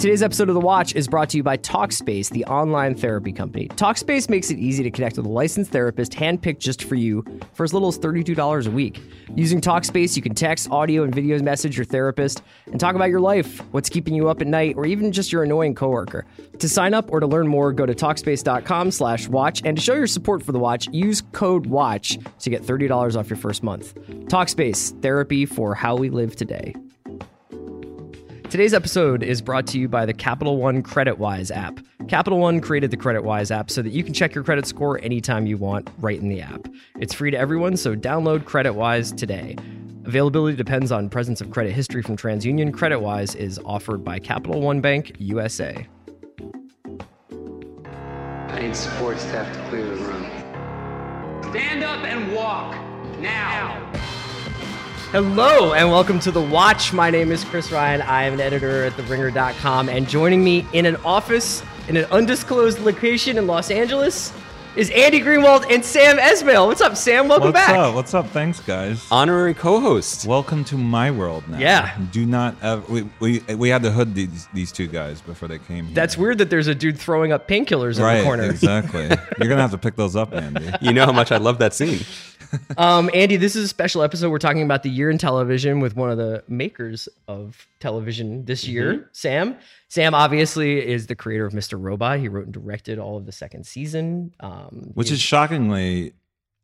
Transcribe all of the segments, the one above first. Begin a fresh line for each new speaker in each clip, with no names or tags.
Today's episode of The Watch is brought to you by Talkspace, the online therapy company. Talkspace makes it easy to connect with a licensed therapist handpicked just for you for as little as $32 a week. Using Talkspace, you can text, audio, and video message your therapist and talk about your life, what's keeping you up at night, or even just your annoying coworker. To sign up or to learn more, go to Talkspace.com slash watch, and to show your support for The Watch, use code WATCH to get $30 off your first month. Talkspace, therapy for how we live today. Today's episode is brought to you by the Capital One CreditWise app. Capital One created the CreditWise app so that you can check your credit score anytime you want right in the app. It's free to everyone, so download CreditWise today. Availability depends on presence of credit history from TransUnion. CreditWise is offered by Capital One Bank USA.
I need support staff to clear the room. Stand up and walk now.
Hello and welcome to The Watch. My name is Chris Ryan. I am an editor at TheRinger.com, and joining me in an office in an undisclosed location in Los Angeles is Andy Greenwald and Sam Esmail. What's up, Sam? Welcome
What's
back.
up? What's up? Thanks, guys.
honorary co-host.
Welcome to my world now.
Yeah.
Do not ever. We, we, we had to hood these, these two guys before they came here.
That's weird that there's a dude throwing up painkillers in
right.
the corner.
Exactly. You're going to have to pick those up, Andy.
You know how much I love that scene.
Um, Andy, this is a special episode. We're talking about the year in television with one of the makers of television this year, Sam. Sam obviously is the creator of Mr. Robot. He wrote and directed all of the second season. Um,
Which
he-
is shockingly,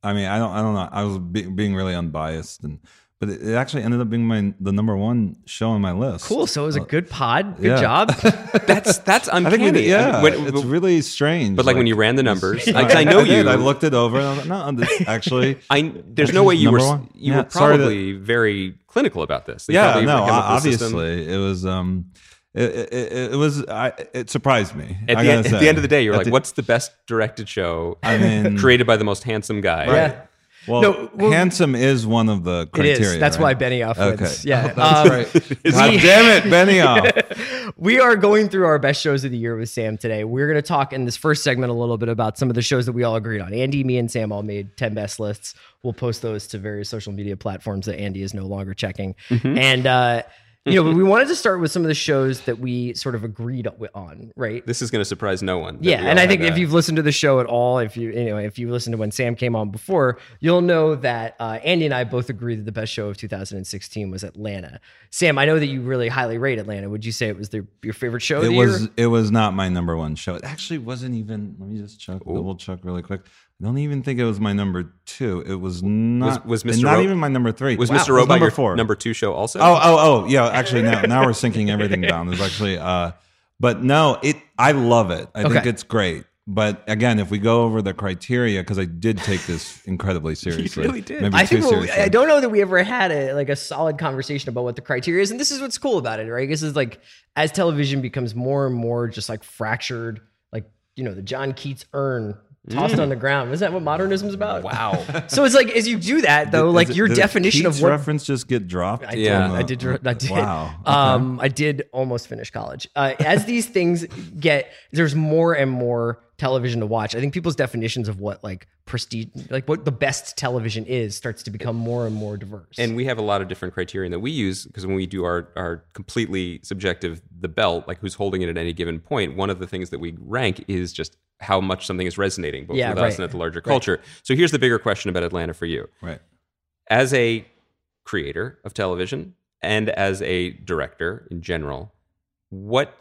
I mean, I don't, I don't know. I was be, being really unbiased, and but it, it actually ended up being my the number one show on my list.
cool. So it was a good pod. Good
yeah.
job.
That's that's
I
uncanny.
think, we, yeah,
When-
it's really strange.
but like, when you ran the numbers, like, I know you.
I looked it over, and I was like, no, this actually.
I there's no way you were
Number one?
you
Yeah,
were
sorry to-
probably very clinical about this. You
yeah, no,
came up with a system.
obviously it was. um it, it, it, it was. I, it surprised me.
At
I
the,
gotta
end, at the end of the day, you're
At
like,
the-
"What's the best directed show
I mean,
created by the most handsome guy?"
Yeah.
Well,
No, well-
handsome is one of the criteria.
is. That's
right?
why Benioff
Okay.
wins. Yeah.
Oh, that's
Um,
right. God damn it, Benioff.
We are going through our best shows of the year with Sam today. We're going to talk in this first segment a little bit about some of the shows that we all agreed on. Andy, me, and Sam all made 10 best lists. We'll post those to various social media platforms that Andy is no longer checking. And, uh, you know, we wanted to start with some of the shows that we sort of agreed on, right?
This is going to surprise no one.
Yeah, and I think
had
if
that.
you've listened to the show at all, if you you know if you listened to when Sam came on before, you'll know that uh, Andy and I both agree that the best show of 2016 was Atlanta. Sam, I know that you really highly rate Atlanta. Would you say it was the, your favorite show? of
It
the
was.
year?
It was not my number one show. It actually wasn't even. Let me just check. Double check really quick. I don't even think it was my number two. It was not.
was
and
Mr.
Not
Ro-
even my number three.
was
Wow,
Mr.
it
Robot
number
your
four?
number two show also?
Oh, oh, oh, yeah. Actually, now now we're sinking everything down. There's actually, uh, but no, it. I love it. I think it's great. But again, if we go over the criteria, because I did take this incredibly seriously.
really did.
Maybe
I
too
think we'll,
seriously.
I don't know that we ever had a like a solid conversation about what the criteria is, and this is what's cool about it, right? This is like as television becomes more and more just like fractured, like you know the John Keats urn tossed on the ground. Isn't that what modernism is about?
wow.
So it's like as you do that though,
Is
like
it-
your
did
definition
Keats
of what
reference just get dropped.
I
Yeah.
did. I did. I did.
Wow. Okay.
Um, I did almost finish college. Uh, as these things get, there's more and more television to watch. I think people's definitions of what like prestige, like what the best television is, starts to become more and more diverse.
and we have a lot of different criterion that we use because when we do our, our completely subjective the belt like who's holding it at any given point one of the things that we rank is just how much something is resonating both
Yeah,
with
right.
us and at the larger culture so here's the bigger question about atlanta for you
Right.
as a creator of television and as a director in general what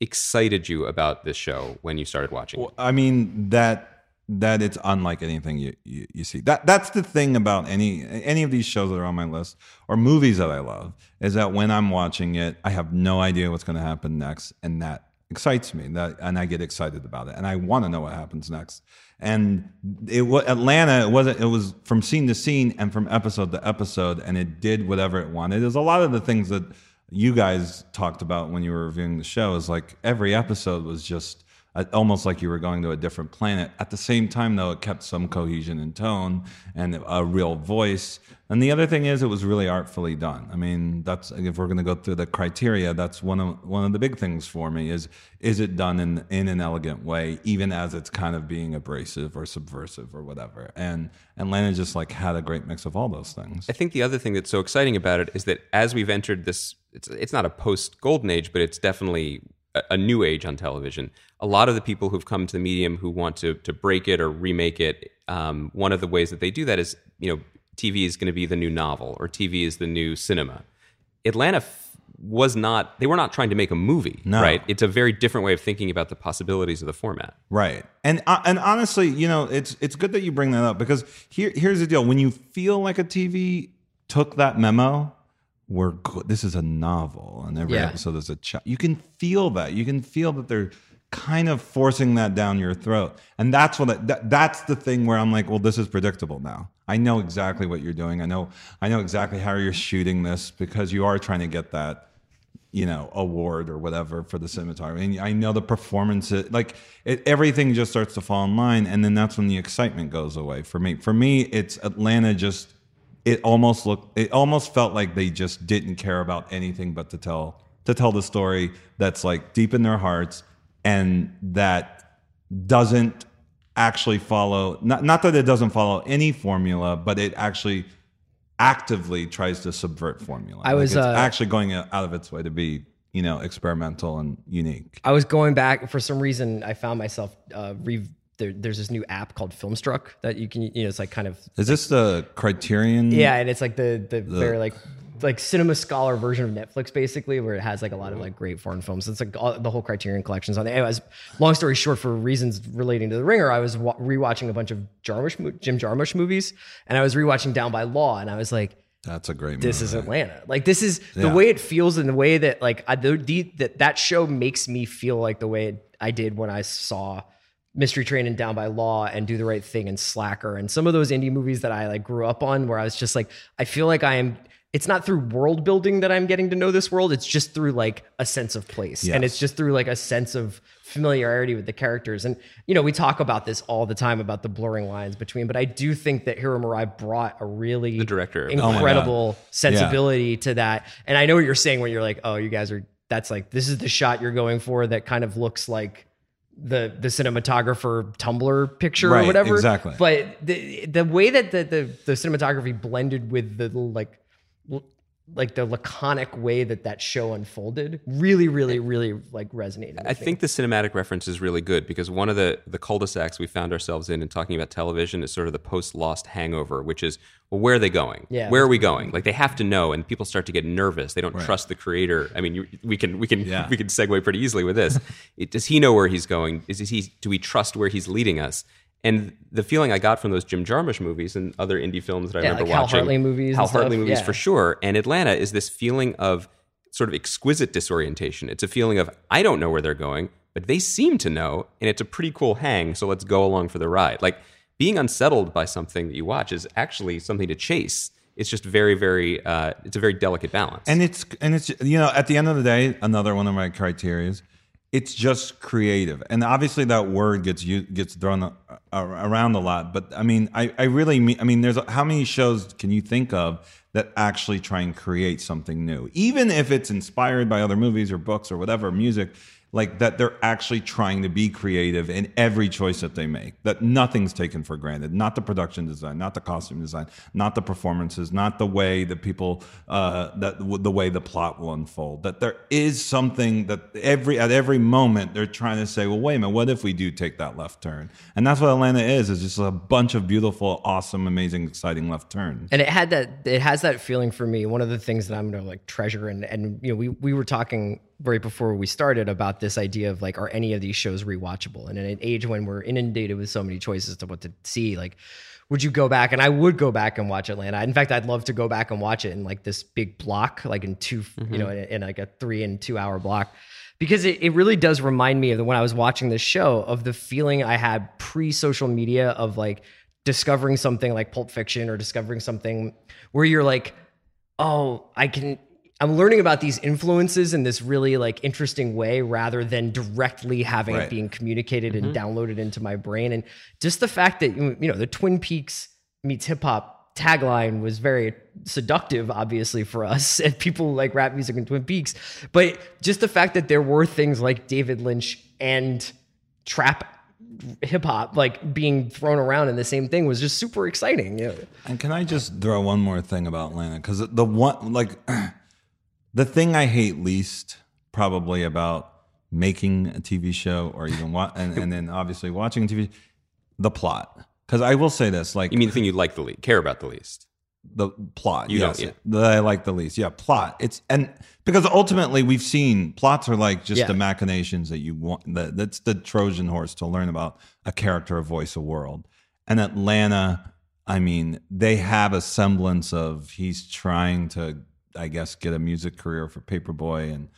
excited you about this show when you started watching it?
Well, I mean that that it's unlike anything you, you you see. That that's the thing about any any of these shows that are on my list or movies that I love is that when I'm watching it, I have no idea what's going to happen next, and that excites me. That and I get excited about it, and I want to know what happens next. And it was Atlanta. It wasn't. It was from scene to scene and from episode to episode, and it did whatever it wanted. There's a lot of the things that you guys talked about when you were reviewing the show. Is like every episode was just almost like you were going to a different planet. At the same time, though, it kept some cohesion and tone and a real voice. And the other thing is, it was really artfully done. I mean, that's if we're going to go through the criteria, that's one of one of the big things for me is is it done in in an elegant way, even as it's kind of being abrasive or subversive or whatever. And Atlanta just like had a great mix of all those things.
I think the other thing that's so exciting about it is that as we've entered this, it's it's not a post golden age, but it's definitely a, new age on television. A lot of the people who've come to the medium who want to to break it or remake it, um, one of the ways that they do that is you know TV is going to be the new novel or TV is the new cinema. Atlanta f- was not they were not trying to make a movie,
No.
right? It's a very different way of thinking about the possibilities of the format.
Right. And uh, and honestly, you know, it's it's good that you bring that up because here here's the deal. When you feel like a TV took that memo, we're good. This is a novel, and every
Yeah.
episode is a chat. You can feel that. You can feel that they're kind of forcing that down your throat, and that's what it, that, that's the thing where I'm like, well, this is predictable now. I know exactly what you're doing. I know I know exactly how you're shooting this because you are trying to get that you know award or whatever for the cinematography and i know the performance like it, everything just starts to fall in line and then that's when the excitement goes away for me for me it's atlanta just it almost looked it almost felt like they just didn't care about anything but to tell to tell the story that's like deep in their hearts and that doesn't actually follow not, not that it doesn't follow any formula but it actually actively tries to subvert formula
I was,
it's
uh,
actually going out of its way to be you know experimental and unique
I was going back for some reason. I found myself uh, re- there, there's this new app called Filmstruck that you can you know it's like kind of
is this the criterion
yeah, and it's like the the, very like like cinema scholar version of Netflix basically, where it has like a lot of like great foreign films. It's like all, the whole Criterion collections on there. Anyways, long story short, for reasons relating to The Ringer, I was wa- rewatching a bunch of Jarmusch, Jim Jarmusch movies, and I was rewatching Down by Law, and I was like.
that's a great
this
movie.
is Atlanta. Like this is the
Yeah.
way it feels and the way that like I, the, the that that show makes me feel like the way I did when I saw Mystery Train and Down by Law and Do the Right Thing and Slacker and some of those indie movies that I like grew up on where I was just like I feel like I am it's not through world building that I'm getting to know this world it's just through like a sense of place. And it's just through like a sense of familiarity with the characters. And you know we talk about this all the time about the blurring lines between but I do think that Hiro Murai brought a really
The director.
Oh
incredible sensibility to that. And I know what you're saying when you're like, oh, you guys are that's like this is the shot you're going for that kind of looks like the the cinematographer Tumblr picture or whatever.
exactly.
But the the way that the the, the cinematography blended with the like like the laconic way that that show unfolded really really really like resonated with
I
me.
think the cinematic reference is really good because one of the the cul-de-sacs we found ourselves in in talking about television is sort of the post-lost hangover, which is well, where are they going?
Yeah.
where are we going? Like they have to know, and people start to get nervous. They don't trust the creator. I mean, you, we can we can
Yeah.
we can segue pretty easily with this. it, does he know where he's going? Is, is he? Do we trust where he's leading us? And the feeling I got from those Jim Jarmusch movies and other indie films that I
Yeah,
remember
like Hal
watching,
Hartley movies
Hal
and
Hartley
stuff,
movies
yeah.
for sure. And Atlanta is this feeling of sort of exquisite disorientation. It's a feeling of I don't know where they're going, but they seem to know, and it's a pretty cool hang. So let's go along for the ride. Like being unsettled by something that you watch is actually something to chase. It's just very, very. Uh, it's a very delicate balance.
and it's and it's you know at the end of the day another one of my criteria it's just creative. And obviously that word gets gets thrown around a lot but i mean i i really mean i mean there's how many shows can you think of that actually try and create something new? Even if it's inspired by other movies or books or whatever music like that they're actually trying to be creative in every choice that they make that nothing's taken for granted. Not the production design not the costume design not the performances not the way that people uh, that the way the plot will unfold. That there is something that every at every moment they're trying to say well wait a minute what if we do take that left turn? And that's what atlanta is is just a bunch of beautiful awesome amazing exciting left turns
and it had that it has that feeling for me. One of the things that i'm gonna like treasure and and you know we we were talking right before we started about this idea of like are any of these shows rewatchable? And in an age when we're inundated with so many choices to what to see like would you go back? And i would go back and watch atlanta. In fact i'd love to go back and watch it in like this big block like in 2 you know mm-hmm. in, in like a three and two hour block. Because it, it really does remind me of the, when I was watching this show of the feeling I had pre social media of like discovering something like Pulp Fiction or discovering something where you're like, oh, I can. I'm learning about these influences in this really like interesting way rather than directly having
Right.
it being communicated and mm-hmm. downloaded into my brain. And just the fact that, you know, the Twin Peaks meets hip hop tagline was very seductive, obviously, for us and people like rap music and Twin Peaks. But just the fact that there were things like David Lynch and trap hip hop like being thrown around in the same thing was just super exciting. You know?
And can I just throw one more thing about Atlanta? Because the one, like, the thing I hate least probably about making a TV show or even wa- and, and then obviously watching TV, the plot. Because I will say this, like
You mean the thing you like the least, care about the least?
the plot.
You
yes,
yeah.
that I like the least. Yeah, plot. It's and because ultimately we've seen plots are like just
Yeah.
the machinations that you want. That that's the Trojan horse to learn about a character, a voice, a world. And Atlanta, I mean, they have a semblance of he's trying to, I guess, get a music career for Paper Boi, and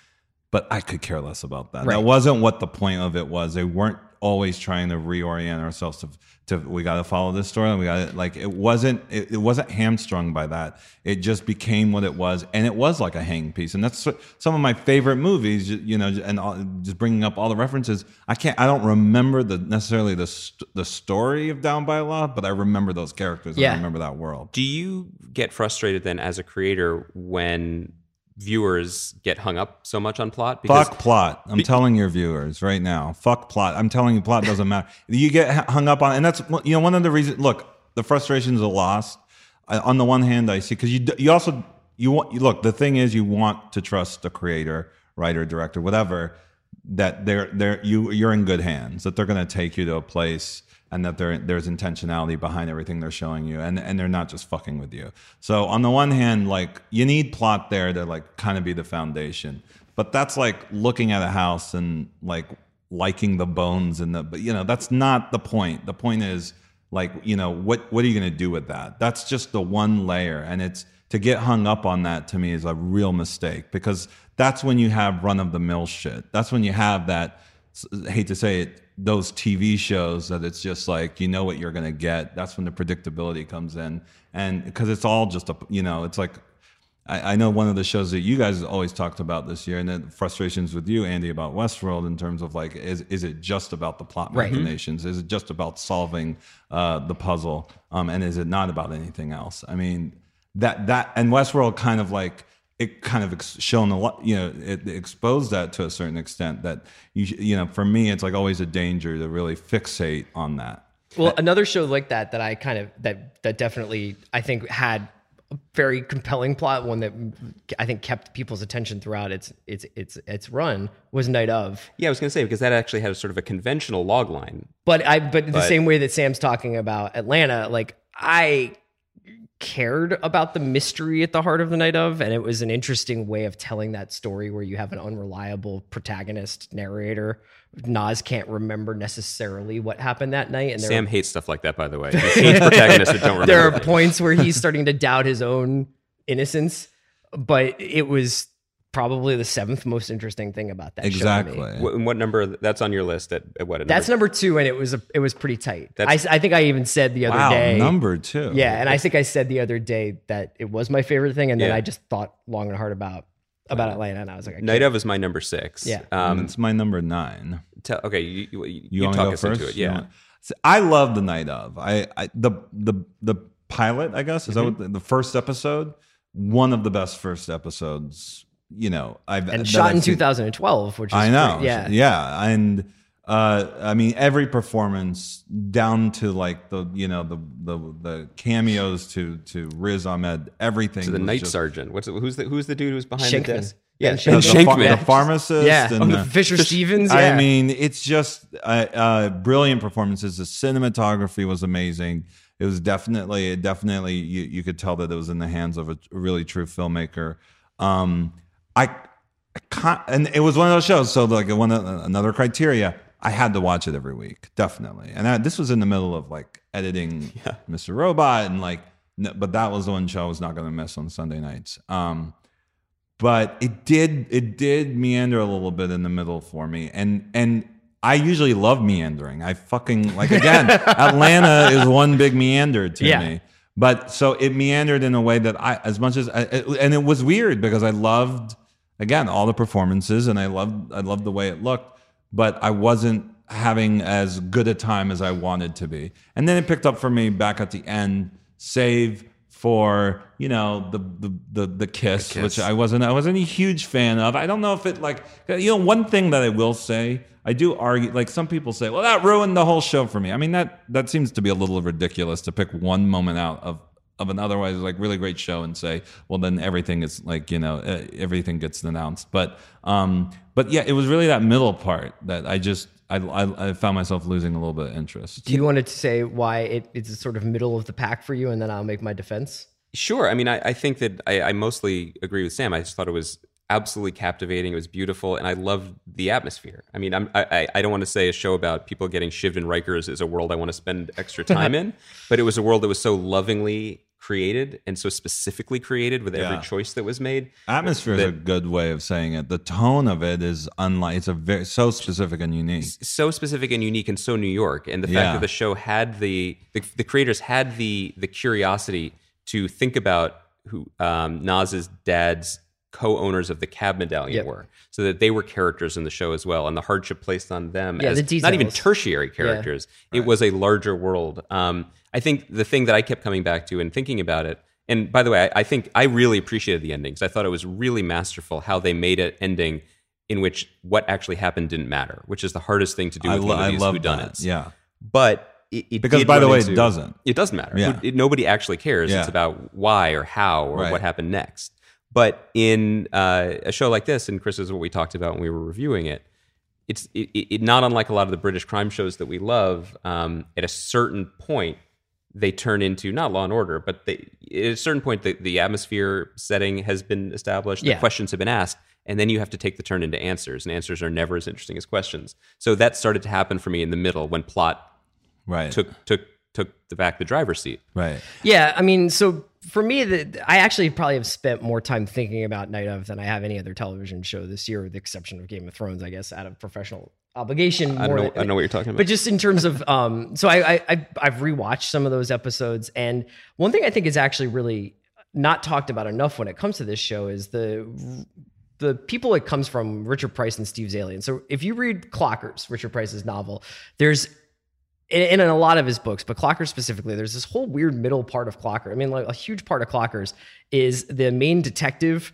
but I could care less about that.
Right.
That wasn't what the point of it was. They weren't always trying to reorient ourselves to to we got to follow this story. We got to like it wasn't it, it wasn't hamstrung by that. It just became what it was, and it was like a hang piece. And that's what- some of my favorite movies. You know, and all, just bringing up all the references. I can't. I don't remember the necessarily the st- the story of Down by Law, but I remember those characters.
Yeah.
I remember that world.
Do you get frustrated then as a creator when viewers get hung up so much on plot?
Fuck plot. I'm telling your viewers right now. Fuck plot. I'm telling you, plot doesn't matter. You get hung up on, and that's you know one of the reasons. Look, the frustrations are lost. I, on the one hand, I see because you you also you want you look. The thing is, you want to trust the creator, writer, director, whatever. That they're they're you you're in good hands. That they're going to take you to a place. And that there's intentionality behind everything they're showing you, and, and they're not just fucking with you. So on the one hand, like you need plot there to like kind of be the foundation, but that's like looking at a house and like liking the bones and the but you know that's not the point. The point is like you know what what are you to do with that? That's just the one layer and it's to get hung up on that to me is a real mistake because that's when you have run of the mill shit. That's when you have that hate to say it those TV shows that it's just like you know what you're going to get that's when the predictability comes in and because it's all just a you know it's like I, I know one of the shows that you guys always talked about this year, and the frustrations with you, Andy, about Westworld in terms of like, is is it just about the plot
Right.
machinations? Is it just about solving uh, the puzzle? Um, and is it not about anything else? I mean, that that and Westworld kind of like it kind of ex- shown a lot, you know, it exposed that to a certain extent. That you you know, for me, it's like always a danger to really fixate on that.
Well, another show like that that I kind of that that definitely I think had a very compelling plot, one that I think kept people's attention throughout its its its its run was Night of.
Yeah, I was going to say because that actually had a sort of a conventional log line.
But I but the same way that Sam's talking about Atlanta, like I cared about the mystery at the heart of the night of and it was an interesting way of telling that story where you have an unreliable protagonist narrator Naz can't remember necessarily what happened that night and
Sam hates stuff like that, by the way. Protagonists that don't remember.
there are
things.
points where he's starting to doubt his own innocence, but it was probably the seventh most interesting thing about that show.
Exactly.
What, and what number? That's on your list. At, at what? at
That's
number,
number two, and it was a, it was pretty tight. I, I think I even said the other
Wow,
day.
number two.
Yeah, and I think I said the other day that it was my favorite thing, and then
Yeah.
I just thought long and hard about about Atlanta, and I was like, I
Night of is my number six.
Yeah.
Um, it's my number nine.
Tell, okay. You, you, you,
You, want to
talk
go
us
first?
into it.
You
Yeah.
I love the night of. I, I the the the pilot. I guess is that
Mm-hmm.
what the, the first episode? One of the best first episodes. You know, I've
and shot
I've
in
seen.
2012, which is
I know.
pretty- yeah,
yeah, and uh, I mean every performance down to like the you know the the the cameos to to Riz Ahmed. Everything
To the night
just-
sergeant. What's it- who's the who's the dude who's behind
Shenkman.
the desk?
Ben
Yeah,
The,
Ben
the,
Shenkman.
the pharmacist,
yeah.
and
Oh,
the,
the Fisher Stevens. Yeah,
I mean, it's just uh, uh, brilliant performances. The cinematography was amazing. It was definitely, it definitely, you, you could tell that it was in the hands of a really true filmmaker. Um, I, I can't, and it was one of those shows. So like one of- another criteria, I had to watch it every week, definitely. And I, this was in the middle of like editing Mr. Robot and like, no, but that was the one show I was not going to miss on Sunday nights. Um, but it did it did meander a little bit in the middle for me and and i usually love meandering i fucking like again atlanta is one big meander to
Yeah.
me but so it meandered in a way that i as much as I, it- and it was weird because i loved again all the performances and i loved i loved the way it looked but i wasn't having as good a time as i wanted to be and then it picked up for me back at the end save for you know the the the, the kiss,
kiss.
which I wasn't I wasn't a huge fan of. I don't know if it like you know one thing that I will say I do argue like some people say well that ruined the whole show for me. I mean that that seems to be a little ridiculous to pick one moment out of of an otherwise like really great show and say, well, then everything is like you know uh, everything gets announced. But um, but yeah, it was really that middle part that I just I, I, I found myself losing a little bit of interest.
Do you want to say why it, it's sort of middle of the pack for you, and then I'll make my defense?
Sure. I mean, I, I think that I, I mostly agree with Sam. I just thought it was absolutely captivating. It was beautiful, and I loved the atmosphere. I mean, I'm, I I don't want to say a show about people getting shivved in Rikers is a world I want to spend extra time in, but it was a world that was so lovingly created and so specifically created with every
Yeah.
choice that was made.
Atmosphere is a good way of saying it. The tone of it is unlike. It's a very so specific and unique.
so specific and unique and so New York. And the fact
Yeah.
that the show had the, the the creators had the the curiosity to think about who um, Naz's dad's co-owners of the cab medallion
Yep.
were, so that they were characters in the show as well, and the hardship placed on them
Yeah,
as
the
not even tertiary characters. It was a larger world. Um, I think the thing that I kept coming back to and thinking about it. And by the way, I, I think I really appreciated the endings. I thought it was really masterful how they made an ending in which what actually happened didn't matter, which is the hardest thing to do
I,
with
lo-
one of
I
these
love
whodunits.
that. Yeah,
But it, it
Because, by the
run
way, it doesn't.
It doesn't matter.
Yeah.
It- nobody actually cares.
Yeah.
It's about why or how or
Right.
what happened next. But in uh, a show like this, and Chris is what we talked about when we were reviewing it. It's it, it, not unlike a lot of the British crime shows that we love. Um, at a certain point, they turn into not Law and Order, but they, at a certain point, the, the atmosphere setting has been established.
Yeah.
The questions have been asked, and then you have to take the turn into answers, and answers are never as interesting as questions. So that started to happen for me in the middle when plot
right.
took took took the back the driver's seat.
right.
Yeah, I mean, so for me, the, I actually probably have spent more time thinking about Night of than I have any other television show this year, with the exception of Game of Thrones, I guess, out of professional obligation.
I know,
than-
I know what you're talking about.
But just in terms of, um, so I, I, I I've rewatched some of those episodes, and one thing I think is actually really not talked about enough when it comes to this show is the the people it comes from, Richard Price and Steve Zaillian. So if you read Clockers, Richard Price's novel, there's and in a lot of his books, but Clocker specifically, there's this whole weird middle part of Clocker. I mean, like a huge part of Clockers is the main detective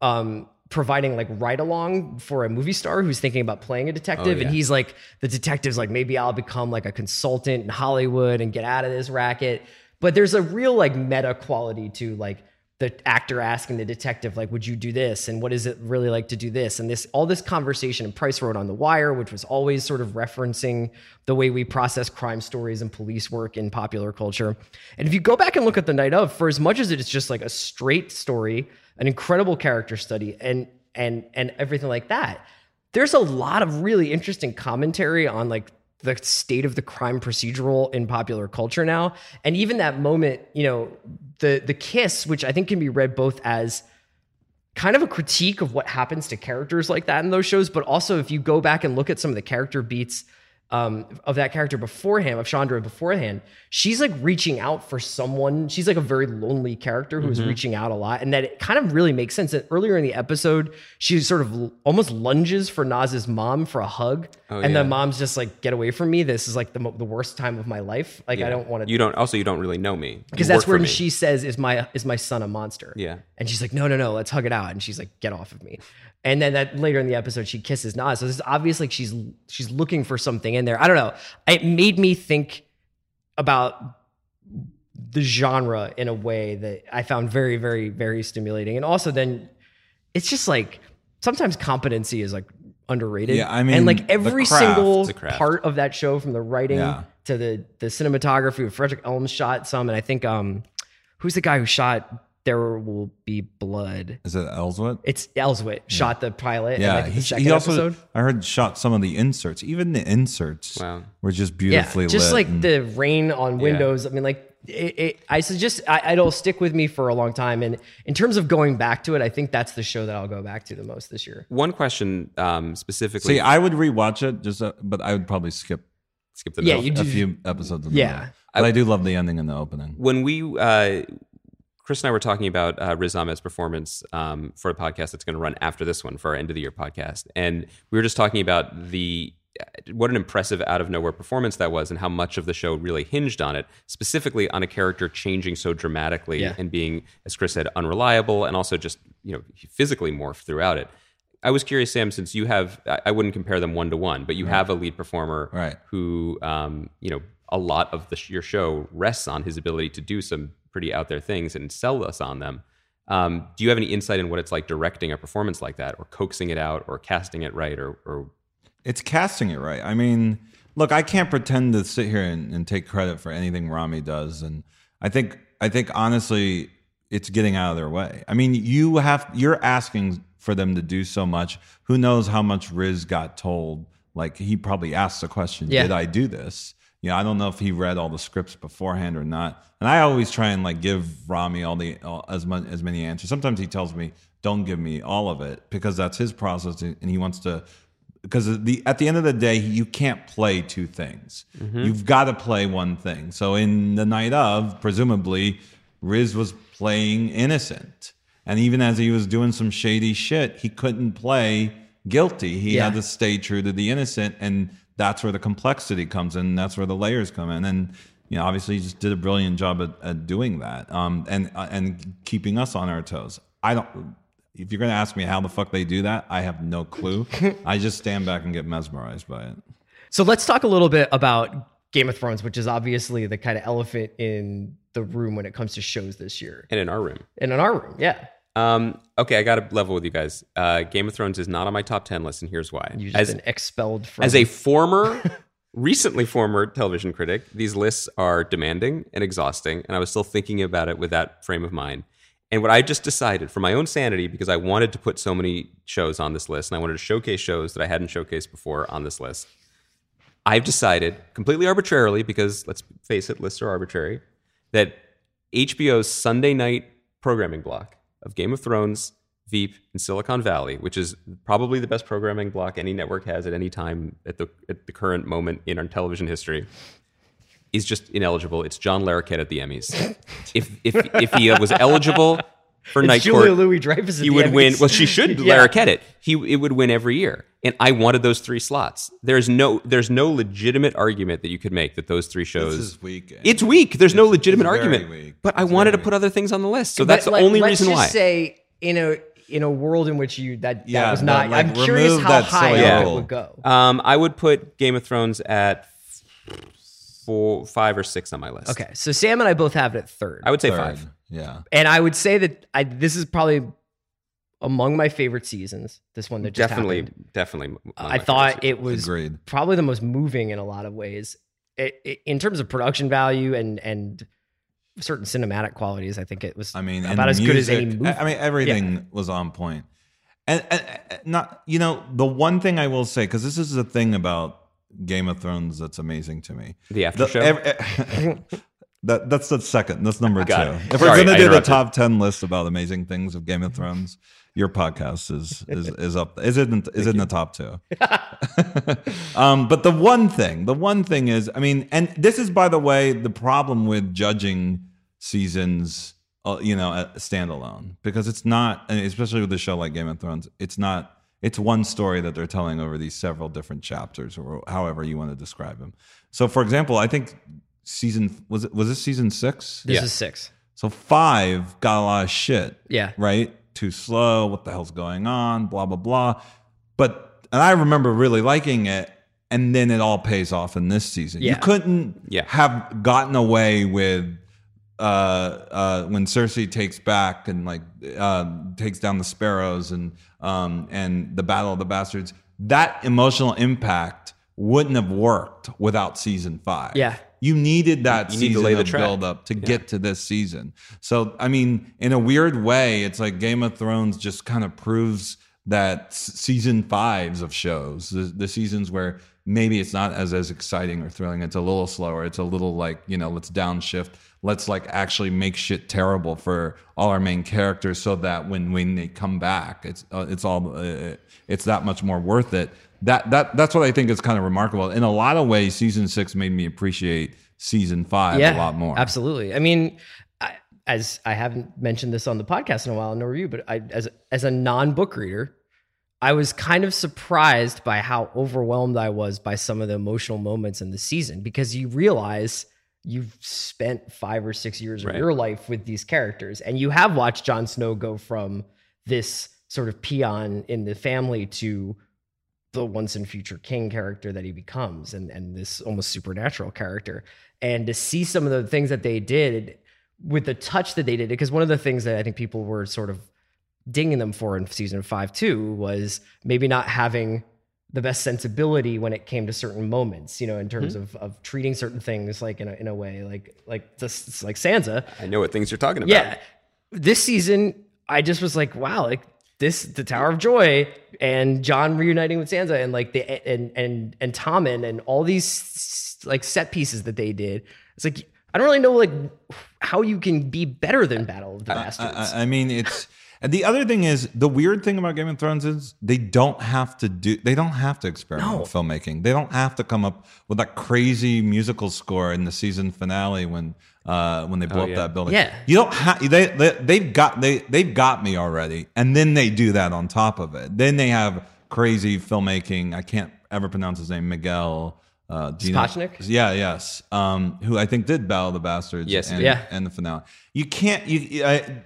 um, providing like ride along for a movie star who's thinking about playing a detective,
yeah.
and he's like, the detective's like, maybe I'll become like a consultant in Hollywood and get out of this racket. But there's a real like meta quality to like the actor asking the detective like would you do this? And what is it really like to do this? And this all this conversation and price wrote on the wire which was always sort of referencing the way we process crime stories and police work in popular culture. And if you go back and look at the night of for as much as it's just like a straight story an incredible character study and and and everything like that there's a lot of really interesting commentary on like the state of the crime procedural in popular culture now. And even that moment you know the the kiss which i think can be read both as kind of a critique of what happens to characters like that in those shows but also if you go back and look at some of the character beats um, of that character beforehand, of Chandra beforehand, she's like reaching out for someone. She's like a very lonely character who's reaching out a lot, and that it kind of really makes sense. That earlier in the episode, she sort of l- almost lunges for Naz's mom for a hug, and
yeah.
the mom's just like, "Get away from me! This is like the mo- the worst time of my life. Like I don't want to."
You don't. Also, you don't really know me
because that's when she says, "Is my is my son a monster?"
Yeah.
and she's like, "No, no, no, let's hug it out." And she's like, "Get off of me." And then that later in the episode, she kisses Naz. So this is obviously like she's she's looking for something in there. I don't know. It made me think about the genre in a way that I found very, very, very stimulating. And also, then it's just like sometimes competency is like underrated.
Yeah, I mean,
and like every
craft.
single
It's a craft.
part of that show, from the writing
Yeah.
to the the cinematography. Frederick Elmes shot some, and I think um, who's the guy who shot "There Will Be Blood"?
Is it Ellsworth?
It's Elswit shot the pilot.
Yeah,
and I think the
he,
second
he also.
episode.
I heard shot some of the inserts. Even the inserts
Wow.
were just beautifully
Yeah,
beautifully
just
lit.
like
and-
the rain on windows. I mean, like it, it, I suggest I, it'll stick with me for a long time. And in terms of going back to it, I think that's the show that I'll go back to the most this year.
One question um, specifically.
See, I would rewatch it, just uh, but I would probably skip
skip the
Yeah,
middle.
you
a
do-
few episodes. Of the
Yeah.
middle. but I, do love the ending and the opening.
when we uh, Chris and I were talking about uh, Riz Ahmed's performance um, for a podcast that's going to run after this one for our end of the year podcast, and we were just talking about the what an impressive out of nowhere performance that was, and how much of the show really hinged on it, specifically on a character changing so dramatically
Yeah.
and being, as Chris said, unreliable, and also just you know physically morphed throughout it. I was curious, Sam, since you have, I wouldn't compare them one to one, but you have a lead performer
Right.
who, um, you know, a lot of the, your show rests on his ability to do some pretty out there things and sell us on them. Um, do you have any insight in what it's like directing a performance like that, or coaxing it out, or casting it right, or, or
It's casting it right. I mean, look, I can't pretend to sit here and, and take credit for anything Rami does, and I think I think honestly, it's getting out of their way. I mean, you have you're asking for them to do so much. Who knows how much Riz got told? Like he probably asked the question,
Yeah.
"Did I do this?" You know, I don't know if he read all the scripts beforehand or not. And I always try and like give Rami all the all, as much as many answers. Sometimes he tells me, "Don't give me all of it," because that's his process, and he wants to. Because the at the end of the day, you can't play two things. Mm-hmm. You've got to play one thing. So in the night of, presumably, Riz was playing innocent, and even as he was doing some shady shit, he couldn't play guilty. He
Yeah.
had to stay true to the innocent, and that's where the complexity comes in. That's where the layers come in, and you know, obviously, you just did a brilliant job at, at doing that, um, and uh, and keeping us on our toes. I don't. If you're going to ask me how the fuck they do that, I have no clue. I just stand back and get mesmerized by it.
So let's talk a little bit about Game of Thrones, which is obviously the kind of elephant in the room when it comes to shows this year.
and in our room.
And in our room, yeah.
Um, okay, I got to level with you guys. Uh, Game of Thrones is not on my top ten list, and here's why.
You've just
As,
been expelled from
as a former, recently former television critic, these lists are demanding and exhausting, and I was still thinking about it with that frame of mind. And what I just decided for my own sanity, because I wanted to put so many shows on this list, and I wanted to showcase shows that I hadn't showcased before on this list, I've decided completely arbitrarily, because let's face it, lists are arbitrary, that HBO's Sunday night programming block of Game of Thrones, Veep, and Silicon Valley, which is probably the best programming block any network has at any time at the at the current moment in our television history, is just ineligible. It's John Larroquette at the Emmys. if if if he was eligible for
It's
Night
Julia
Court,
Louis Dreyfus.
he would win. Well, she should
Yeah.
Larroquette it. He it would win every year. And I wanted those three slots. There's no there's no legitimate argument that you could make that those three shows.
This is weak.
It's weak. There's no legitimate
it's very
argument.
weak.
But I
It's
wanted to put
weak.
other things on the list. So that's the only
let's
reason
just
why.
Say in a in a world in which you that that
Yeah,
was
that,
not.
like,
I'm curious how
that
high
silly
up it would go.
Um, I would put Game of Thrones at four, five or six on my list.
Okay, so Sam and I both have it at third.
I would say
Third.
five.
Yeah.
and I would say that I this is probably among my favorite seasons. This one that just
Definitely,
happened.
definitely.
I thought it was
Agreed.
probably the most moving in a lot of ways, it, it- in terms of production value and and certain cinematic qualities. I think it was.
I mean,
about
and
as good as any movie.
I I mean, everything was on point. And, and, and not, you know, the one thing I will say, because this is the thing about Game of Thrones that's amazing to me.
The after show?
ev- eh, that that's the second. That's number two.
it.
If
Sorry,
we're gonna
I
do the top ten list about amazing things of Game of Thrones, your podcast is is is up. Is it in, is it in the top two? um, but the one thing, the one thing is, I mean, and this is by the way the problem with judging seasons, uh, you know, uh, standalone because it's not, and especially with a show like Game of Thrones, it's not. It's one story that they're telling over these several different chapters, or however you want to describe them. So, for example, I think season was it was this season six?
this
yeah.
is six.
So five got a lot of shit.
Yeah.
Right? Too slow. What the hell's going on? Blah, blah, blah. But, and I remember really liking it. And then it all pays off in this season.
Yeah.
You couldn't
Yeah.
have gotten away with uh, uh, when Cersei takes back and like uh, takes down the sparrows and um, and the Battle of the Bastards. That emotional impact wouldn't have worked without season five.
Yeah.
You needed that
You need to
season
lay the track.
build up to get to this season. So, I mean, in a weird way, it's like Game of Thrones just kind of proves that season fives of shows, the, the seasons where maybe it's not as as exciting or thrilling, it's a little slower, it's a little like you know, let's downshift, let's like actually make shit terrible for all our main characters, so that when when they come back, it's uh, it's all uh, it's that much more worth it. That that that's what I think is kind of remarkable. In a lot of ways, season six made me appreciate season five a lot more.
Absolutely. I mean, I, as I haven't mentioned this on the podcast in a while, nor review, but I, as as a non book reader, I was kind of surprised by how overwhelmed I was by some of the emotional moments in the season because you realize you've spent five or six years
Right.
of your life with these characters, and you have watched Jon Snow go from this sort of peon in the family to the once and future king character that he becomes and and this almost supernatural character and to see some of the things that they did with the touch that they did because one of the things that I think people were sort of dinging them for in season five too was maybe not having the best sensibility when it came to certain moments, you know, in terms
Mm-hmm.
of, of treating certain things like in a, in a way like like just like Sansa.
I know what things you're talking about.
Yeah. This season, I just was like, wow, like this, the Tower of Joy and Jon reuniting with Sansa and like the and and and Tommen and all these like set pieces that they did. It's like I don't really know like how you can be better than Battle of the Bastards.
I, I mean, it's and the other thing is the weird thing about Game of Thrones is they don't have to do they don't have to experiment
No.
with filmmaking. They don't have to come up with that crazy musical score in the season finale when uh when they blow up
yeah.
that building.
Yeah.
you don't have they, they they've got they they've got me already, and then they do that on top of it. Then they have crazy filmmaking. I can't ever pronounce his name, Miguel. Uh, do know- Yeah, yes. Um, who I think did Battle of the Bastards.
Yes,
and.
Yeah.
and the finale. You can't. You I,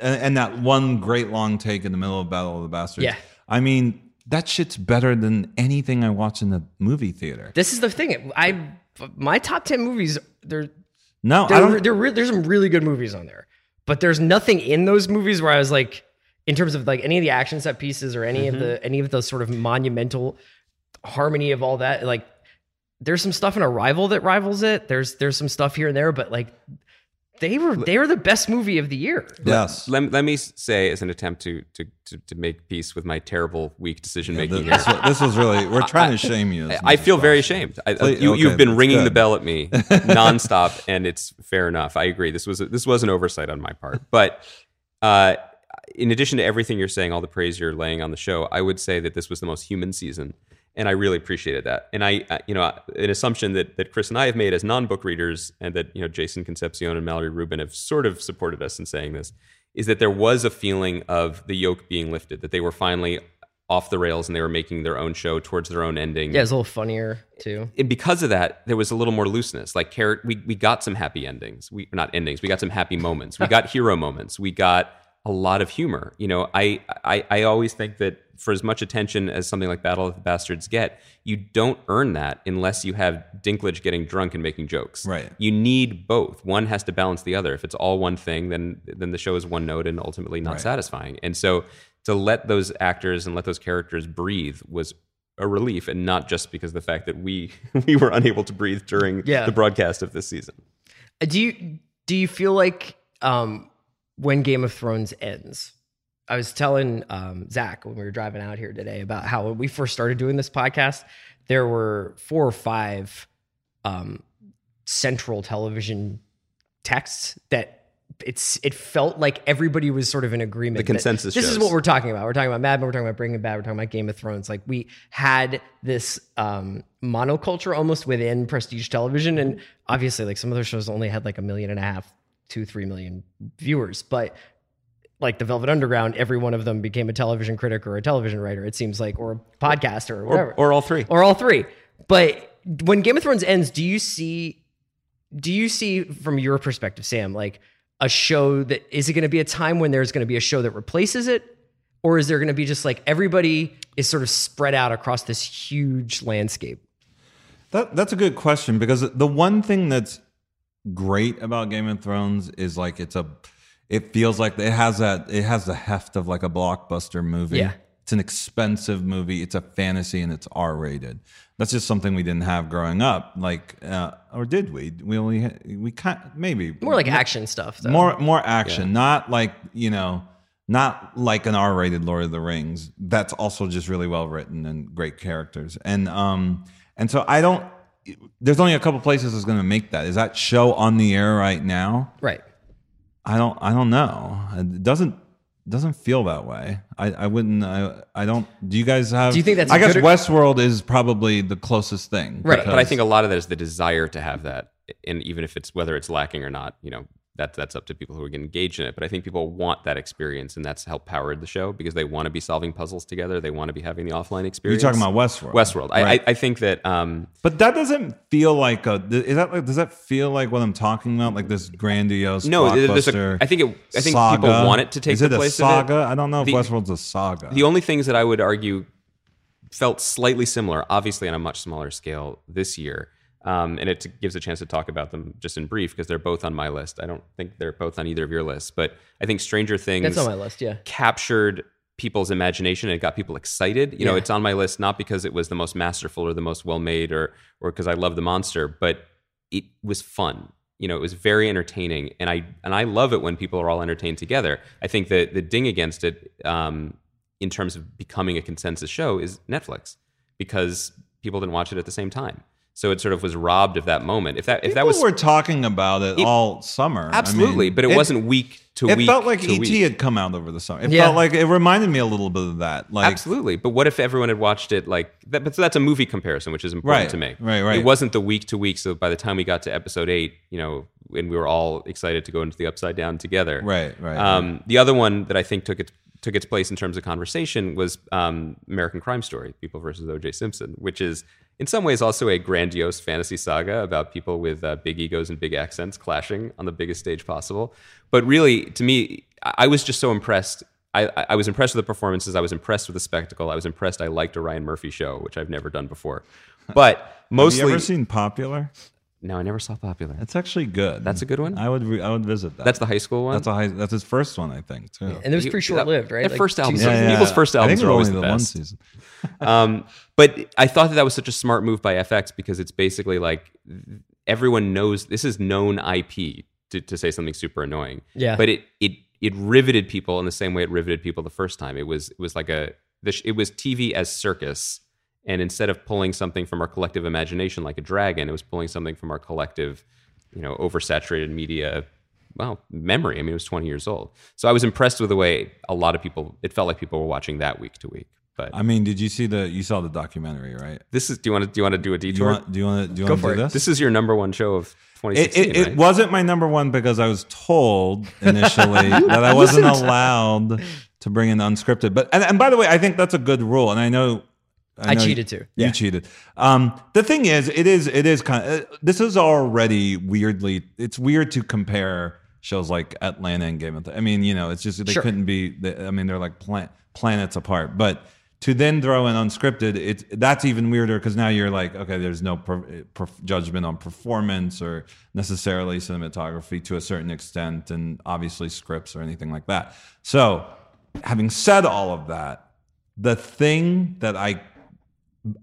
and, and that one great long take in the middle of Battle of the Bastards.
Yeah.
I mean that shit's better than anything I watch in the movie theater.
this is the thing. I my top ten movies. They're
No, I
there,
don't.
there, re- there's some really good movies on there, but there's nothing in those movies where I was like, in terms of like any of the action set pieces or any of
Mm-hmm.
the any of the sort of monumental harmony of all that. Like, there's some stuff in Arrival that rivals it. There's there's some stuff here and there, but like, they were they were the best movie of the year.
yes.
Let, let me say, as an attempt to, to to to make peace with my terrible, weak decision making
This,
here,
was- this was really. We're trying to shame you. as
I feel
as
very ashamed. I,
Please-
you,
okay,
you've been
that's
ringing the bell at me nonstop, and it's fair enough. I agree. This was this was an oversight on my part, but uh, in addition to everything you're saying, all the praise you're laying on the show, I would say that this was the most human season, and I really appreciated that. And I, I- you know, an assumption that that Chris and I have made as non-book readers, and that you know Jason Concepcion and Mallory Rubin have sort of supported us in saying this, is that there was a feeling of the yoke being lifted, that they were finally off the rails and they were making their own show towards their own ending
Yeah, it's a little funnier too.
and because of that, there was a little more looseness. Like char- we we got some happy endings. We not endings. We got some happy moments. We got hero moments. We got a lot of humor. You know, I, I I always think that for as much attention as something like Battle of the Bastards get, you don't earn that unless you have Dinklage getting drunk and making jokes.
Right.
You need both. One has to balance the other. If it's all one thing, then then the show is one note and ultimately not satisfying. And so to let those actors and let those characters breathe was a relief and not just because of the fact that we we were unable to breathe during
Yeah.
the broadcast of this season.
Uh, Do you do you feel like um, when Game of Thrones ends? I was telling um, Zach when we were driving out here today about how when we first started doing this podcast, there were four or five um, central television texts that it's it felt like everybody was sort of in agreement.
The consensus
This is what we're talking about. We're talking about Mad Men. We're talking about Breaking Bad. We're talking about Game of Thrones. Like we had this um, monoculture almost within prestige television, and obviously, like some of those shows only had like a million and a half, two, three million viewers, but like the Velvet Underground, every one of them became a television critic or a television writer. It seems like, or a podcaster or whatever,
Or, or all three.
or all three. But when Game of Thrones ends, do you see do you see from your perspective, Sam, like a show that is it going to be a time when there's going to be a show that replaces it? Or is there going to be just like everybody is sort of spread out across this huge landscape?
That that's a good question because the one thing that's great about Game of Thrones is like it's a it feels like it has that it has the heft of like a blockbuster movie.
Yeah.
It's an expensive movie. It's a fantasy and it's R rated. That's just something we didn't have growing up. Like, uh, or did we? We only had, we kind maybe
More like action stuff, though.
more more action, not like you know, not like an R-rated Lord of the Rings. That's also just really well written and great characters. And um and so I don't. There's only a couple places that's going to make that. Is that show on the air right now?
right.
I don't. I don't know. It doesn't doesn't feel that way. I, I wouldn't. I, I don't. Do you guys have?
Do you think that's
I guess
good-
Westworld is probably the closest thing.
Right.
But I think a lot of that is the desire to have that, and even if it's whether it's lacking or not, you know, that that's up to people who are engaged in it. But I think people want that experience, and that's helped powered the show because they want to be solving puzzles together. They want to be having the offline experience.
you're talking about Westworld.
Westworld. I,
Right.
I, I think that um,
But that doesn't feel like a. Is that like? Does that feel like what I'm talking about? Like this grandiose
No, there's a-
blockbuster
I think it- I think
saga?
people want it to take
Is it
the
a
place of it.
saga? I don't know if
The-
Westworld's a saga.
The only things that I would argue felt slightly similar, obviously on a much smaller scale this year, Um, and it gives a chance to talk about them just in brief because they're both on my list. I don't think they're both on either of your lists, but I think Stranger Things
That's on my list. Yeah.
captured people's imagination and it got people excited. You know, it's on my list not because it was the most masterful or the most well made or or because I love the monster, but it was fun. You know, it was very entertaining, and I and I love it when people are all entertained together. I think that the ding against it, um, in terms of becoming a consensus show, is Netflix because people didn't watch it at the same time. So it sort of was robbed of that moment. If that if that
People
was
were talking about it,
It-
all summer. I
absolutely,
mean,
but it, wasn't week to
It
week.
It felt like
to
ET
week.
had come out over the summer. It
Yeah.
felt like it reminded me a little bit of that. Like
Absolutely. But what if everyone had watched it like that? But so that's a movie comparison, which is important
Right,
to make.
right, right.
It wasn't the week to week. So by the time we got to episode eight, you know, and we were all excited to go into the upside down together.
Right, right,
Um, The other one that I think took its took its place in terms of conversation was um, American Crime Story, People versus O.J. Simpson, which is in some ways also a grandiose fantasy saga about people with uh, big egos and big accents clashing on the biggest stage possible. But really, to me, I was just so impressed. I, I- was impressed with the performances. I was impressed with the spectacle. I was impressed. I liked a Ryan Murphy show, which I've never done before. But
Have
mostly,
you ever seen Popular?
No, I never saw Popular.
That's actually good.
That's a good one?
I would re- I would visit that.
That's the high school one.
that's a high, that's his first one, I think, too.
And it was pretty short lived, right?
That
Like,
first
two
album,
seasons.
people's first
I
albums
think
are always
only
the
one
best.
season.
um, but I thought that that was such a smart move by FX because it's basically like everyone knows this is known IP to, to say something super annoying.
Yeah.
But it it it riveted people in the same way it riveted people the first time. It was it was like a the sh- it was TV as circus, and instead of pulling something from our collective imagination like a dragon, it was pulling something from our collective, you know, oversaturated media. Well, memory. I mean, it was 20 years old. So I was impressed with the way a lot of people. It felt like people were watching that week to week. But
I mean, did you see the you saw the documentary, right?
this is. Do you want to? Do you want to do a
Do you
detour?
want do you want to do you
Go
want to do this?
this is your number one show of
it,
2016,
it, it
right?
wasn't my number one because I was told initially that I wasn't allowed to bring in unscripted. But and, and by the way, I think that's a good rule, and I know
I
know
cheated too.
You
Yeah.
cheated. Um, the thing is, it is it is kind of this is already weirdly. It's weird to compare shows like Atlanta and Game of Thrones. I mean, you know, it's just they
Sure.
couldn't be. they- I mean, they're like plan, planets apart, but. To then throw in unscripted, it's that's even weirder because now you're like, okay, there's no per, per, judgment on performance or necessarily cinematography to a certain extent, and obviously scripts or anything like that. So, having said all of that, the thing that I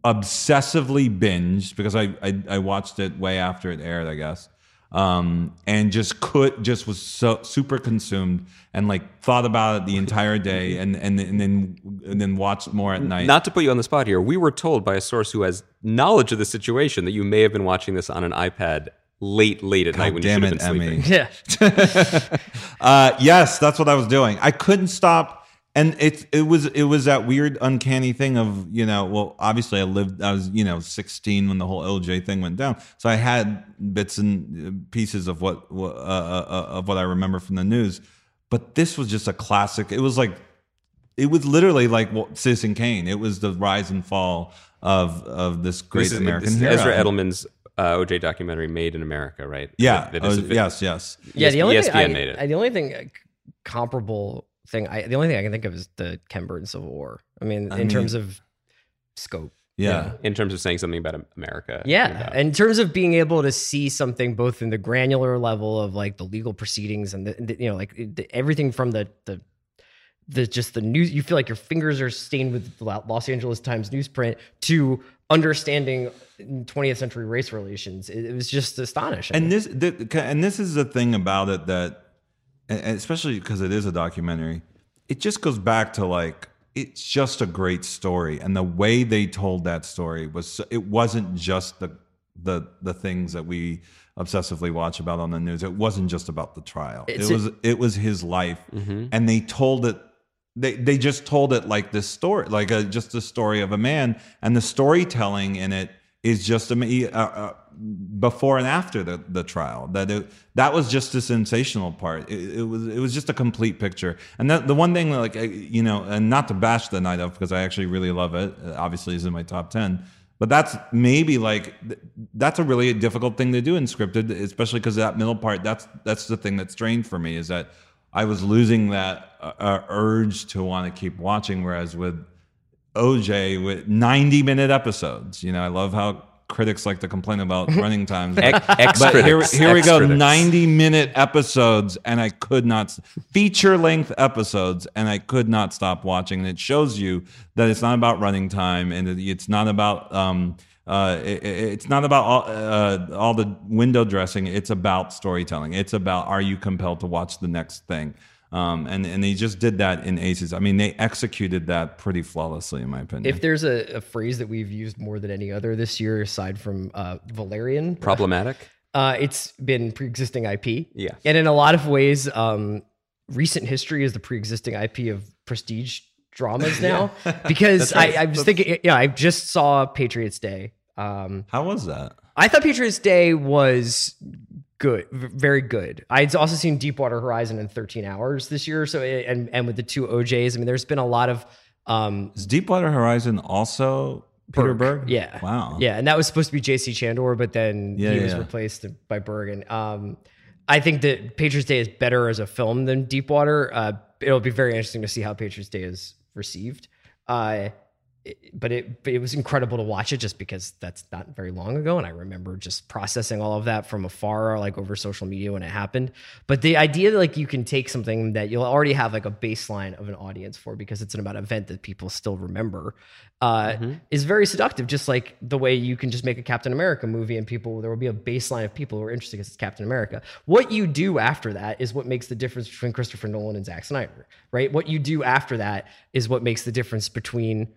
obsessively binged because I, I I watched it way after it aired, I guess. Um, and just could just was so super consumed and like thought about it the entire day and and, and then and then watched more at night.
Not to put you on the spot here, we were told by a source who has knowledge of the situation that you may have been watching this on an iPad late, late at night when you should
damn
have been
it,
sleeping.
Emmy.
Yeah.
Uh, yes, that's what I was doing. I couldn't stop, and it it was it was that weird, uncanny thing of you know. Well, obviously, I lived. I was you know 16 when the whole OJ thing went down, so I had bits and uh, pieces of what uh, uh, uh, of what I remember from the news. But this was just a classic. It was like it was literally like well, Citizen Kane. It was the rise and fall of of this great
This is,
American
this
hero.
Ezra Edelman's uh, OJ documentary made in America, right?
Yeah.
That
oh,
is
yes. Yes.
Yeah, the only
ESPN
thing I,
made it.
I- the only thing uh, comparable thing I the only thing I can think of is the Ken Burns Civil War. I mean,
I
in
mean-
terms of scope.
Yeah.
in terms of saying something about America.
Yeah,
about-
in terms of being able to see something both in the granular level of like the legal proceedings and the, the- you know like the, everything from the the the just the news you feel like your fingers are stained with the Los Angeles Times newsprint to understanding 20th century race relations. It, it was just astonishing.
and this the, and this is the thing about it that and especially because it is a documentary it just goes back to like it's just a great story. And the way they told that story was so, it wasn't just the the the things that we obsessively watch about on the news. It wasn't just about the trial.
It's
it
a-
was it was his life.
Mm-hmm.
and they told it they they just told it like this story like a, just the story of a man and the storytelling in it is just a, uh, uh, before and after the, the trial. That it, that was just the sensational part. It, it was it was just a complete picture. And that, the one thing like you know and not to bash the night of because I actually really love it uh, obviously is in my top 10 but that's maybe like that's a really difficult thing to do in scripted especially because that middle part that's that's the thing that strained for me is that I was losing that uh, uh, urge to want to keep watching whereas with OJ with 90 minute episodes. You know, I love how critics like to complain about running times.
Ex
but here, here we go, 90 minute episodes, and I could not, feature length episodes, and I could not stop watching. And it shows you that it's not about running time and it- it's not about, um, uh, it- it's not about all, uh, all the window dressing. It's about storytelling. It's about are you compelled to watch the next thing? Um, and and they just did that in Aces. I mean, they executed that pretty flawlessly, in my opinion.
If there's a, a phrase that we've used more than any other this year, aside from uh, Valerian,
Problematic.
uh, it's been pre-existing IP.
Yeah.
and in a lot of ways, um, recent history is the pre-existing IP of prestige dramas now. Because I, I was thinking, yeah, I just saw Patriots Day. Um,
How was that?
I thought Patriots Day was good, very good. I'd also seen Deepwater Horizon in 13 hours this year. So and and with the two OJs, I mean, there's been a lot of um,
Is Deepwater Horizon also Peter Berg?
yeah,
Wow.
yeah, and that was supposed to be J.C. Chandor, but then
Yeah,
he was
yeah.
replaced by Berg. And um, I think that Patriots Day is better as a film than Deepwater. Uh, it'll be very interesting to see how Patriots Day is received. Uh, but it but it was incredible to watch it just because that's not very long ago and I remember just processing all of that from afar like over social media when it happened. But the idea that like you can take something that you'll already have like a baseline of an audience for because it's an about event that people still remember uh, is very seductive just like the way you can just make a Captain America movie and people there will be a baseline of people who are interested because it's Captain America. What you do after that is what makes the difference between Christopher Nolan and Zack Snyder right? What you do after that is what makes the difference between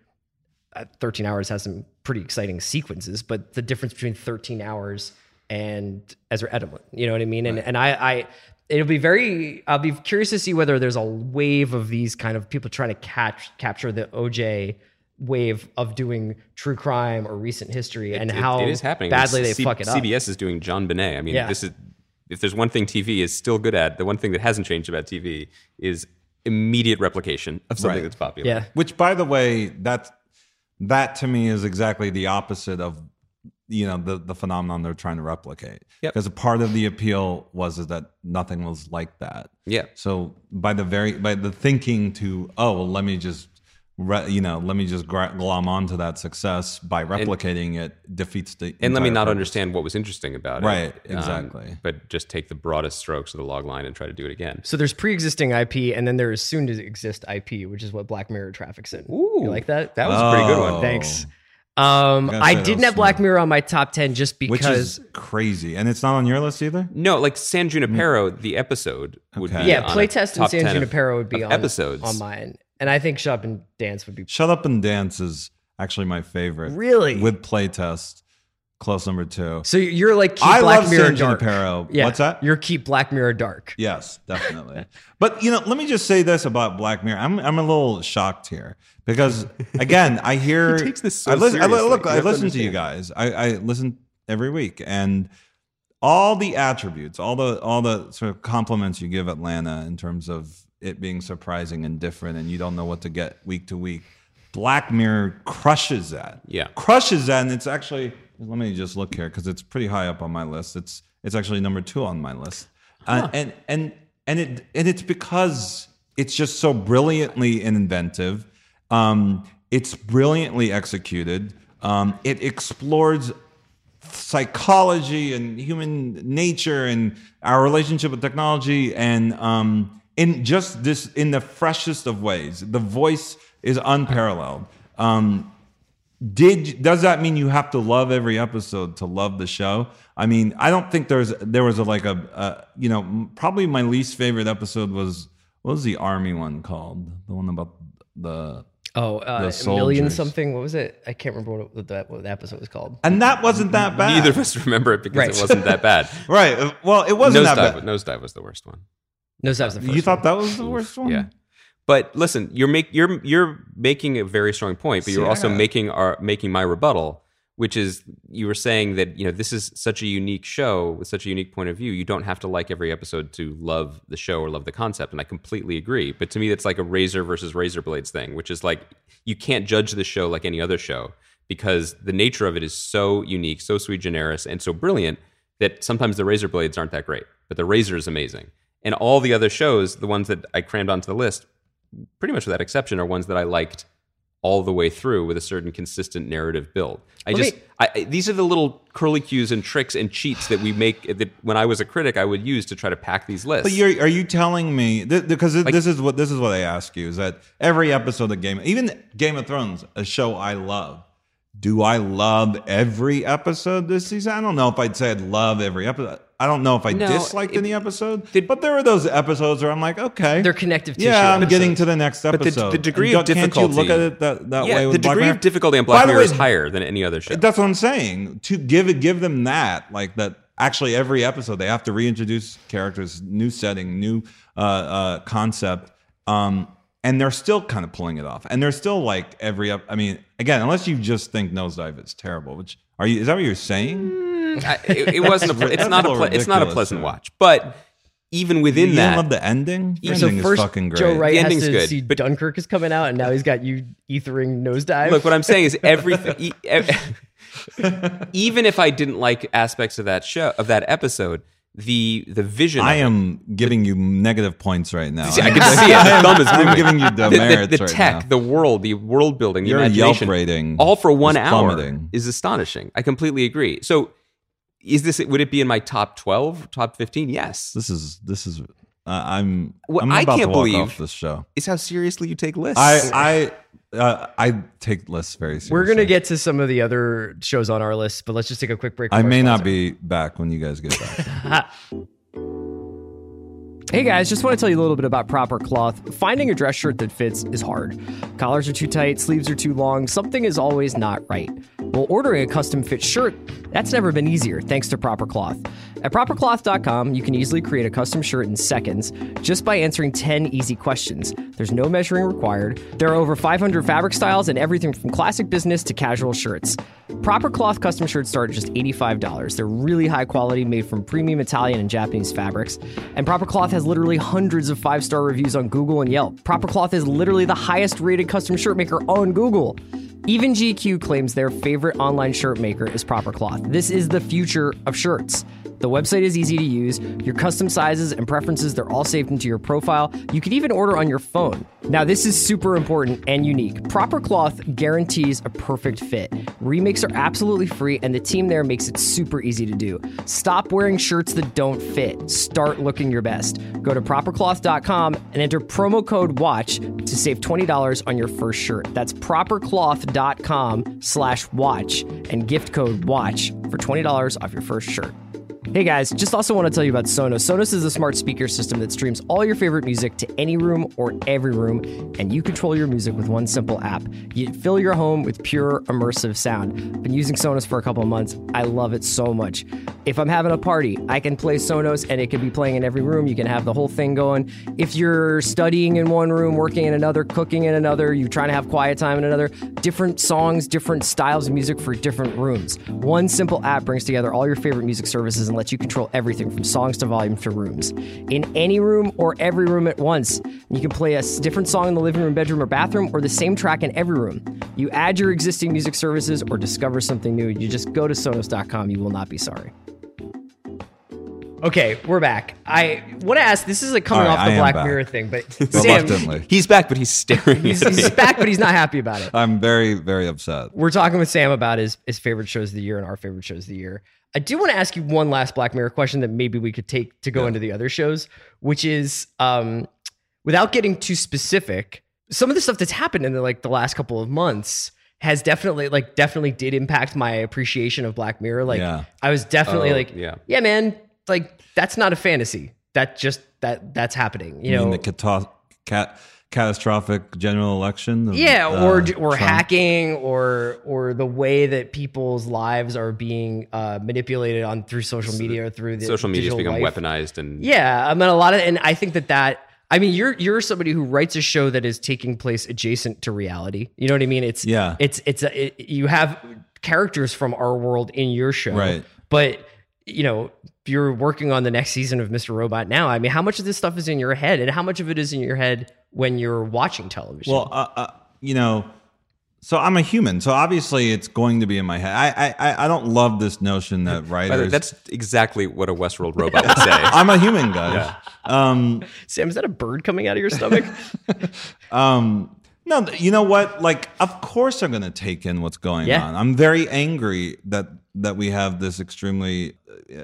Uh, 13 hours has some pretty exciting sequences, but the difference between 13 hours and Ezra Edelman, you know what I mean? And and I, I it'll be very I'll be curious to see whether there's a wave of these kind of people trying to catch capture the OJ wave of doing true crime or recent history and
It-
how
it is happening.
badly they
C-
fuck it up.
CBS is doing JonBenét. I mean,
Yeah.
this is if there's one thing TV is still good at, the one thing that hasn't changed about TV is immediate replication of something
Right.
that's popular.
Yeah.
Which, by the way, that's that to me is exactly the opposite of you know the the phenomenon they're trying to replicate.
Yep.
Because a part of the appeal was is that nothing was like that.
Yeah.
So by the very by the thinking to oh well let me just re, you know let me just gra- glom onto that success by replicating it defeats the
And let me not
purpose.
understand what was interesting about it.
Right,
Um,
exactly.
but just take the broadest strokes of the log line and try to do it again.
So there's pre-existing IP, and then there is soon to exist IP, which is what Black Mirror traffics in.
Ooh.
you like that?
That was a pretty good
Oh.
one.
Thanks. Um,
gotta
I didn't have Black
smart.
Mirror on my top ten just
which
because
is crazy, and it's not on your list either.
No, like San Junipero, the episode would
Okay.
be
yeah, playtest and San
10 of-
Junipero would be on
episodes
on mine, and I think Shut Up and Dance would be
Shut Up and Dance is actually my favorite.
Really?
With playtest, close number two.
So you're like keep
I
Black
love
Mirror
San
dark.
Junipero.
Yeah,
What's that?
You're keep Black Mirror dark.
Yes, definitely. but you know, let me just say this about Black Mirror. I'm I'm a little shocked here because again, I hear
He takes this so
I listen, I, look,
You
I
have to
to you guys. I, I listen every week, and all the attributes, all the all the sort of compliments you give Atlanta in terms of it being surprising and different, and you don't know what to get week to week. Black Mirror crushes that.
Yeah.
crushes that, and it's actually. Let me just look here because it's pretty high up on my list. It's it's actually number two on my list, uh, and and and it and it's because it's just so brilliantly inventive. Um, it's brilliantly executed. Um, it explores psychology and human nature and our relationship with technology and um, in just this in the freshest of ways the voice is unparalleled um, did does that mean you have to love every episode to love the show i mean i don't think there's there was a like a, a you know probably my least favorite episode was what was the army one called the one about the
Oh, uh,
The
a million something. What was it? I can't remember what, what, that, what the episode was called.
and that wasn't that bad
Neither of us remember it because
Right.
it wasn't that bad.
right well it wasn't that
Nosedive,
bad
Nosedive was the worst one.
No, that was the first.
you thought
one.
that was the worst one
Yeah. But listen, you're make you're you're making a very strong point, but you're also
got-
making our making my rebuttal, which is you were saying that you know this is such a unique show with such a unique point of view. You don't have to like every episode to love the show or love the concept, and I completely agree. But to me, it's like a razor versus razor blades thing, which is like you can't judge the show like any other show because the nature of it is so unique, so sui generis, and so brilliant that sometimes the razor blades aren't that great, but the razor is amazing. And all the other shows, the ones that I crammed onto the list, pretty much without exception, are ones that I liked all the way through with a certain consistent narrative build. I
Let
just
me-
I, these are the little curly cues and tricks and cheats that we make that when I was a critic I would use to try to pack these lists.
But you're, are you telling me th- because th- this is what this is what I ask you is that every episode of Game, even Game of Thrones, a show I love. Do I love every episode this season? I don't know if I'd say I'd love every episode. I don't know if I
No,
disliked
it-
any episode,
the-
but there are those episodes where I'm like, okay,
They're connective tissue
Yeah, I'm getting to the next
the-
But
the degree
And
of
don't- Can't you look
difficulty-
at it that, that
yeah,
way?
the
with Black
degree
Mirror?
of difficulty on Black
the
Mirror is higher than any other show.
That's what I'm saying. To give it, give them that, like that. Actually, every episode they have to reintroduce characters, new setting, new uh, uh, concept, um, and they're still kind of pulling it off. And they're still like every. ep- I mean, again, unless you just think Nosedive is terrible, which are you? Is that what you're saying?
I, it, it wasn't a. It's not
a
a. Ple- it's not a pleasant
yeah.
watch, but even within
you
that,
love the ending. The
So
ending
first,
is fucking great.
Joe Wright
The
has
ending's
to
good,
see
but-
Dunkirk is coming out, and now he's got you ethering nosedive.
Look, what I'm saying is everything. even if I didn't like aspects of that show of that episode, the the vision.
I
of it-
am giving you negative points right now.
See, I can see it. Thumb is
I'm giving you
the,
demerits
the, the
right
tech,
now.
the world, the world building, the
Your Yelp
imagination,
rating
all for one
is
hour
plummeting.
is astonishing. I completely agree. So, is this would it be in my top twelve, top fifteen? Yes.
This is this is. Uh, I'm.
What
I'm
I can't
to walk
believe-
off this show.
Is how seriously you take lists.
I I uh, I take lists very seriously.
We're gonna get to some of the other shows on our list, but let's just take a quick break.
I may not be back when you guys get back.
Hey guys, just want to tell you a little bit about proper cloth. Finding a dress shirt that fits is hard. Collars are too tight, sleeves are too long, something is always not right. Well, ordering a custom fit shirt, that's never been easier thanks to Proper Cloth. At propercloth.com, you can easily create a custom shirt in seconds just by answering 10 easy questions. There's no measuring required. There are over 500 fabric styles and everything from classic business to casual shirts. Proper Cloth custom shirts start at just $85. They're really high quality, made from premium Italian and Japanese fabrics. And Proper Cloth has literally hundreds of five star reviews on Google and Yelp. Proper Cloth is literally the highest rated custom shirt maker on Google. Even GQ claims their favorite online shirt maker is Proper Cloth. This is the future of shirts. The website is easy to use. Your custom sizes and preferences, they're all saved into your profile. You can even order on your phone. Now, this is super important and unique. Proper Cloth guarantees a perfect fit. Remakes are absolutely free, and the team there makes it super easy to do. Stop wearing shirts that don't fit. Start looking your best. Go to propercloth.com and enter promo code WATCH to save $20 on your first shirt. That's propercloth.com slash watch and gift code WATCH for $20 off your first shirt. Hey guys, just also want to tell you about Sonos. Sonos is a smart speaker system that streams all your favorite music to any room or every room, and you control your music with one simple app. You fill your home with pure immersive sound. I've been using Sonos for a couple of months. I love it so much. If I'm having a party, I can play Sonos and it can be playing in every room. You can have the whole thing going. If you're studying in one room, working in another, cooking in another, you're trying to have quiet time in another, different songs, different styles of music for different rooms. One simple app brings together all your favorite music services and lets you control everything from songs to volume to rooms. In any room or every room at once. You can play a different song in the living room, bedroom, or bathroom, or the same track in every room. You add your existing music services or discover something new. You just go to Sonos.com. You will not be sorry. Okay, we're back. I want to ask. This is like coming
All right,
off the Black
back.
Mirror thing, but Sam,
he's back, but he's staring
he's,
at me.
he's back, but he's not happy about it.
I'm very very upset.
We're talking with Sam about his his favorite shows of the year and our favorite shows of the year. I do want to ask you one last Black Mirror question that maybe we could take to go into the other shows, which is um, without getting too specific, some of the stuff that's happened in the like the last couple of months has definitely like definitely did impact my appreciation of Black Mirror. Like
Yeah.
I was definitely
Oh,
like,
yeah.
yeah, man, like that's not a fantasy. That just that that's happening. You
You
know,
mean the cata- cat- catastrophic general election? of,
yeah
uh,
or or
Trump?
hacking or or the way that people's lives are being uh, manipulated on through social media or through the
Social media
digital
become
life.
weaponized, and
yeah i mean a lot of and i think that that i mean you're you're somebody who writes a show that is taking place adjacent to reality you know what i mean it's
Yeah.
it's it's a, it, you have characters from our world in your show
Right.
but you know you're working on the next season of mr robot now i mean how much of this stuff is in your head and how much of it is in your head when you're watching television
Well, uh, uh, you know, so I'm a human, so obviously it's going to be in my head. I I I- I don't love this notion that
By the way,
writers.
that's exactly what a Westworld robot would say.
I'm a human, guys. Um,
Sam, is that a bird coming out of your stomach?
um, No, you know what? Like, of course I'm going to take in what's going
Yeah.
on. I'm very angry that that we have this extremely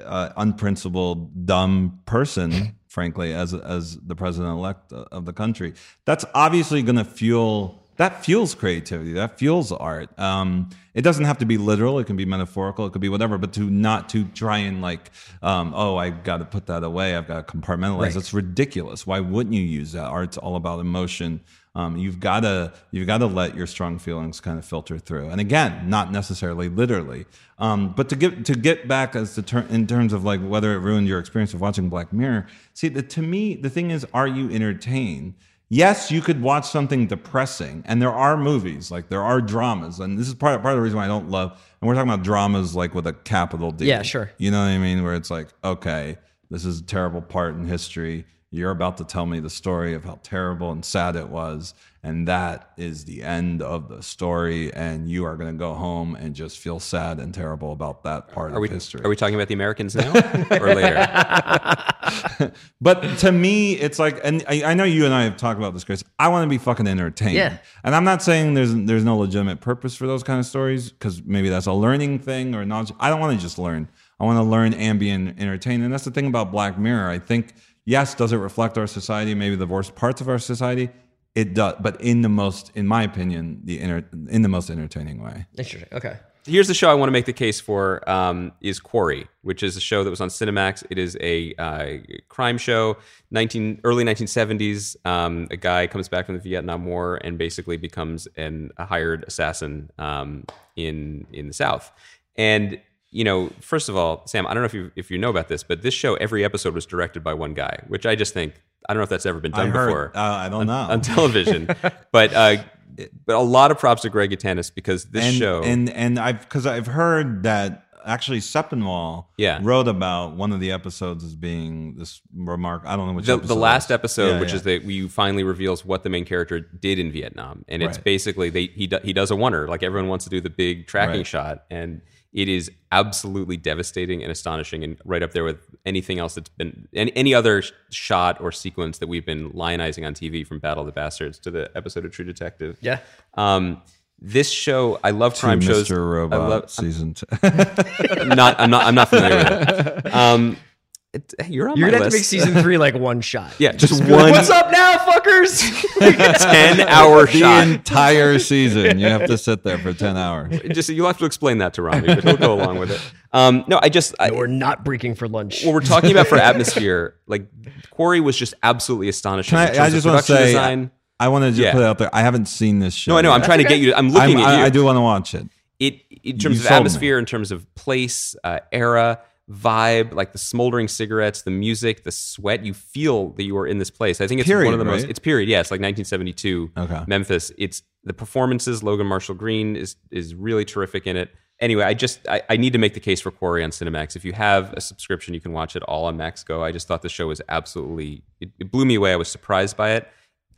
uh, unprincipled, dumb person, frankly, as as the president elect of the country. That's obviously going to fuel. That fuels creativity. That fuels art. Um, it doesn't have to be literal. It can be metaphorical. It could be whatever. But to not to try and like, um, oh, I got to put that away. I've got to compartmentalize.
Right.
That's ridiculous. Why wouldn't you use that? Art's all about emotion. Um, you've got to you've got to let your strong feelings kind of filter through. And again, not necessarily literally, um, but to get to get back as to ter- in terms of like whether it ruined your experience of watching Black Mirror. See, the, to me, the thing is, are you entertained? Yes, you could watch something depressing, and there are movies like there are dramas, and this is part part of the reason why I don't love. And we're talking about dramas like with a capital D.
Yeah, sure.
You know what I mean? Where it's like, okay, this is a terrible part in history. You're about to tell me the story of how terrible and sad it was. And that is the end of the story. And you are going to go home and just feel sad and terrible about that part
Are
of
we
history.
are we talking about the Americans now or later?
But to me, it's like, and I, I know you and I have talked about this, Chris. I want to be fucking entertained.
Yeah.
And I'm not saying there's there's no legitimate purpose for those kind of stories because maybe that's a learning thing or knowledge. I don't want to just learn. I want to learn and be entertained. And that's the thing about Black Mirror. I think yes, does it reflect our society? Maybe the worst parts of our society. It does, but in the most, in my opinion, the inter, in the most entertaining way.
Interesting. Okay.
Here's the show I want to make the case for um, is Quarry, which is a show that was on Cinemax. It is a uh, crime show, 19 early 1970s. Um, a guy comes back from the Vietnam War and basically becomes an, a hired assassin um, in in the South. And you know, first of all, Sam, I don't know if you if you know about this, but this show every episode was directed by one guy, which I just think I don't know if that's ever been done
I heard.
before
Uh, I don't know.
on television, but. Uh, but a lot of props to Greg Yaitanes because this
and,
show
and and I've because I've heard that actually Sepinwall
Yeah.
wrote about one of the episodes as being this remark. I don't know which
the, the last episode,
Yeah,
which
yeah.
is that we finally reveals what the main character did in Vietnam, and it's
Right.
basically they he do, he does a wonder like everyone wants to do the big tracking
Right.
shot, and it is absolutely devastating and astonishing, and right up there with anything else that's been any, any other shot or sequence that we've been lionizing on TV from Battle of the Bastards to the episode of True Detective.
Yeah.
Um, this show, I love
To
crime shows.
Mr. Robot
I love,
season two.
I'm not, I'm not, I'm not familiar with it. Um, it, you're on
You're
my
gonna have to make season three like one shot.
Yeah, just
Be like,
one
What's up now, fuckers?
10 hour
the
shot.
entire season. You have to sit there for ten hours.
Just you'll have to explain that to Rami, but he'll go along with it. Um, no, I just I,
We're not breaking for lunch.
what we're talking about for atmosphere, like Quarry was just absolutely astonishing.
I, I just want to say,
design.
I want to just
Yeah.
put it out there. I haven't seen this show.
No, I know. I'm
yet.
trying to get you. I'm looking
I'm-
at you.
I, I do want to watch it.
it in terms
You
of
sold me.
atmosphere, in terms of place, uh, era, vibe, like the smoldering cigarettes, the music, the sweat. You feel that you are in this place. I think it's one of the most. It's period. Yeah, it's like 1972
Okay.
Memphis. It's the performances. Logan Marshall Green is is really terrific in it. Anyway, I just I, I need to make the case for Quarry on Cinemax. If you have a subscription, you can watch it all on Max Go. I just thought the show was absolutely it, it blew me away. I was surprised by it.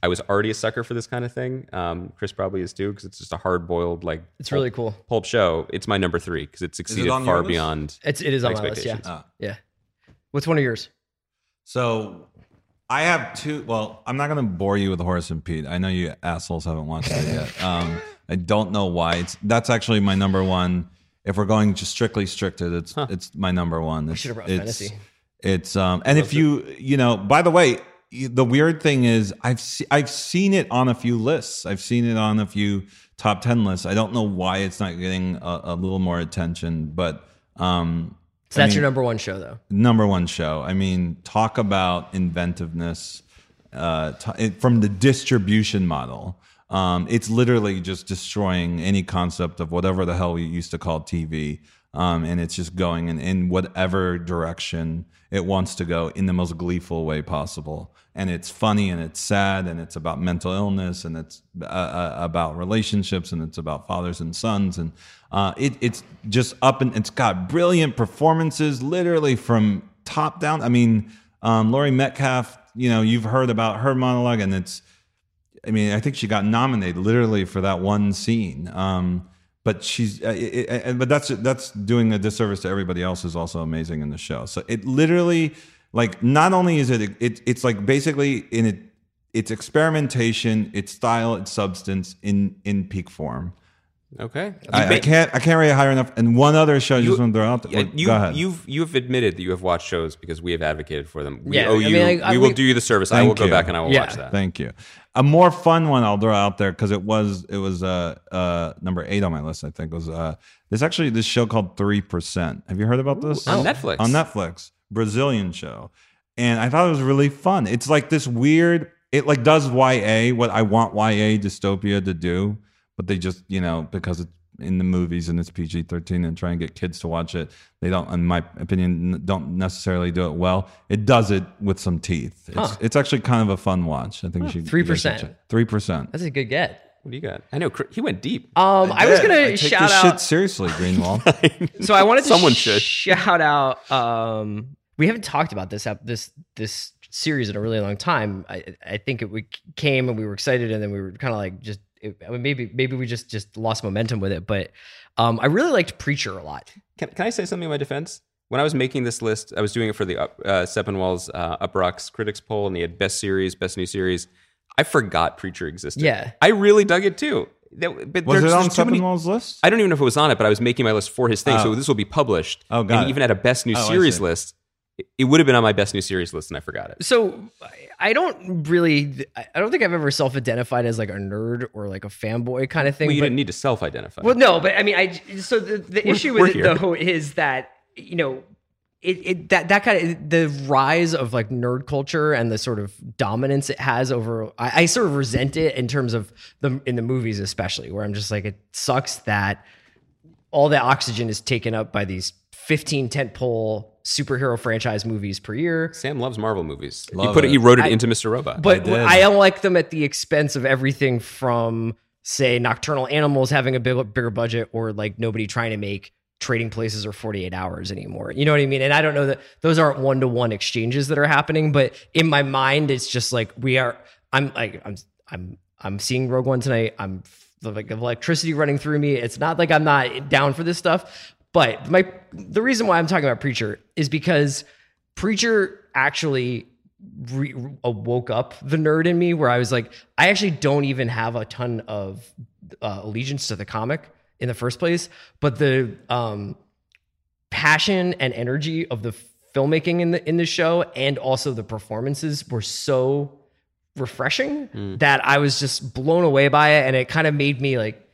I was already a sucker for this kind of thing. Um, Chris probably is too because it's just a hard boiled like
It's really cool.
pulp show. It's my number three because it succeeded
on your
far beyond.
It's it is on my list. Yeah.
Expectations.
Ah.
Yeah. What's one of yours?
So I have two. Well, I'm not going to bore you with Horace and Pete. I know you assholes haven't watched it yet. Um, I don't know why. It's that's actually my number one. If we're going just strictly stricted, it's it's my number one. It's,
should have brought
it's,
fantasy.
It's um, and if you you know, by the way, you- the weird thing is I've se- I've seen it on a few lists. I've seen it on a few top ten lists. I don't know why it's not getting a, a little more attention, but um,
So that's
I
your number one show, though.
number one show. I mean, talk about inventiveness uh, t- it, from the distribution model. Um, it's literally just destroying any concept of whatever the hell we used to call TV. Um, and it's just going in, in whatever direction it wants to go in the most gleeful way possible. And it's funny and it's sad and it's about mental illness and it's uh, uh, about relationships and it's about fathers and sons. And uh, it, it's just up and it's got brilliant performances literally from top down. I mean, um, Laurie Metcalf, you know, you've heard about her monologue and it's, I mean, I think she got nominated literally for that one scene. Um, but she's, uh, it, it, but that's that's doing a disservice to everybody else is also amazing in the show. So it literally, like, not only is it, it it's like basically in it it's experimentation, it's style, it's substance in in peak form.
Okay.
I, I can't I can't rate it higher enough. And one other show I just want to throw out.
Yeah,
there.
you,
Go ahead.
You've you've admitted that you have watched shows because we have advocated for them. We
Yeah,
owe
I
you.
mean, I- I-
we will
we-
do you the service. I will go
you.
back and I will
Yeah.
watch that.
Thank you. A more fun one I'll throw out there because it was it was uh uh number eight on my list. I think was uh there's actually this show called Three Percent. Have you heard about this
on Netflix.
On Netflix, Brazilian show, and I thought it was really fun. It's like this weird. It like does YA what I want YA dystopia to do, but they just you know because it's in the movies and it's PG thirteen and try and get kids to watch it. They don't, in my opinion, don't necessarily do it well. It does it with some teeth. It's,
Huh.
it's actually kind of a fun watch. I think you
3%.
Three percent.
That's a good get.
What do you got? I know he went deep.
Um, I, was gonna
I take
shout
this
out.
shit seriously, Greenwald.
So I wanted to
Someone should.
shout out. Um, we haven't talked about this ep- this this series in a really long time. I I think it we came and we were excited, and then we were kind of like just it, I mean, maybe maybe we just just lost momentum with it. But um, I really liked Preacher a lot.
Can, can I say something in my defense? When I was making this list, I was doing it for the up, uh, Sepinwall's uh, Uproxx Critics Poll, and they had Best Series, Best New Series. I forgot Preacher existed.
Yeah.
I really dug it too. That- but
Was
there's
it on
just too many-
Sepinwall's list?
I don't even know if it was on it, but I was making my list for his thing, so
Oh.
this will be published.
Oh, got
and
it.
even at a Best New
Oh,
Series list, it- would have been on my Best New Series list, and I forgot it.
So I- don't really. I don't think I've ever self-identified as like a nerd or like a fanboy kind of thing.
Well, you
but-
didn't need to self-identify.
Well, no, but I mean, I so the, the issue with it
here.
though is that you know it, it that that kind of the rise of like nerd culture and the sort of dominance it has over I, I sort of resent it in terms of the in the movies especially where I'm just like it sucks that all the oxygen is taken up by these 15 tentpole superhero franchise movies per year.
Sam loves Marvel movies. he
Love
put it.
it.
He wrote it into Mr. Robot.
But
did.
I don't like them at the expense of everything from, say, Nocturnal Animals having a big, bigger budget or like nobody trying to make trading places or 48 hours anymore. You know what I mean? And I don't know that those aren't one to one exchanges that are happening, but in my mind, it's just like we are, I'm like, I'm, I'm, I'm seeing Rogue One tonight. I'm like electricity running through me. It's not like I'm not down for this stuff, but my, the reason why I'm talking about Preacher is because Preacher actually re- woke up the nerd in me where I was like, I actually don't even have a ton of uh, allegiance to the comic in the first place, but the um, passion and energy of the filmmaking in the in the show and also the performances were so refreshing that I was just blown away by it, and it kind of made me like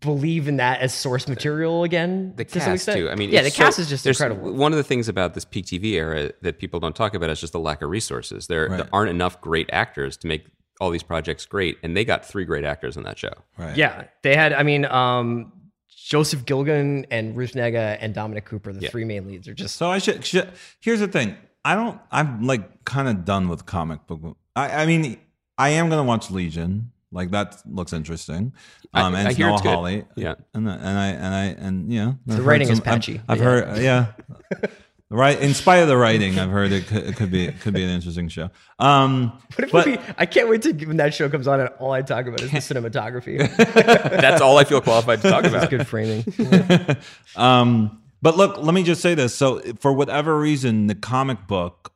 believe in that as source material again.
the
to some
cast
extent.
too. I mean,
yeah, the
it's so-
cast is just
there's-
incredible.
One of the things about this peak TV era that people don't talk about is just the lack of resources. There, there aren't enough great actors to make all these projects great, and they got three great actors on that show.
Right.
Yeah, they had. I mean, um, Joseph Gilgun and Ruth Negga and Dominic Cooper, the three main leads, are just.
So I should, should. Here's the thing. I don't. I'm like kind of done with comic book. I, I mean, I am gonna watch Legion. Like that looks interesting.
I-
Um, and
I
it's
hear
Noah
it's good. Yeah.
and I- and I and I and yeah, I've heard
writing is
some- I've-
patchy,
I've,
but
heard. Yeah. Right, in spite of the writing, I've heard it could, it could be it could be an interesting show. Um,
What if
but
we, I can't wait to when that show comes on and all I talk about is the cinematography.
That's all I feel qualified to talk about.
Good framing.
Um, but look, let me just say this. So, for whatever reason, the comic book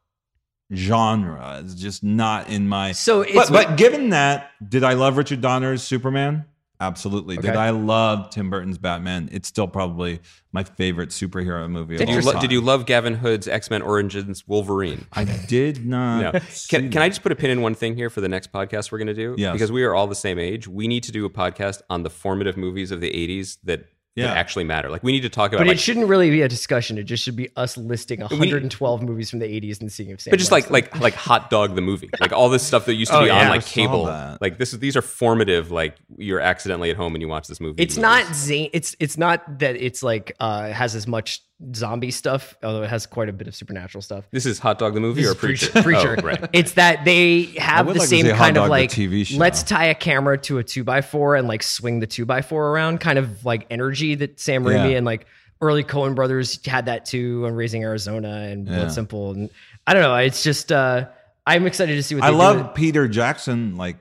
genre is just not in my.
So it's-
but, but given that, did I love Richard Donner's Superman? Absolutely. Did I love Tim Burton's Batman? It's still probably my favorite superhero movie.
Did
of
you,
all
lo-
time.
did you love Gavin Hood's X Men Origins Wolverine?
I did not.
No. Can, can I just put a pin in one thing here for the next podcast we're going to do?
Yes.
Because we are all the same age. We need to do a podcast on the formative movies of the 80s that,
Yeah.
that actually matter. Like, we need to talk about
But
like,
it shouldn't really be a discussion. It just should be us listing 112 movies from the 80s and seeing if Sam
but just like like like hot dog the movie like all this stuff that used to
Oh,
be
yeah.
on like cable
that.
like this is these are formative like you're accidentally at home and you watch this movie
it's not zane. It's it's not that it's like uh has as much zombie stuff, although it has quite a bit of supernatural stuff.
this is hot dog the movie
This
or
is
preacher
Preacher.
Oh, right
It's that they have
would
the
like to
same
see Hot
kind of
Dog, the
like
TV show.
let's tie a camera to a two by four and like swing the two by four around kind of like energy that Sam Raimi
Yeah.
and like early Coen brothers had that too on Raising Arizona and
Yeah.
Blood Simple and I don't know. It's just uh I'm excited to see what
I
they
love
do.
Peter Jackson. Like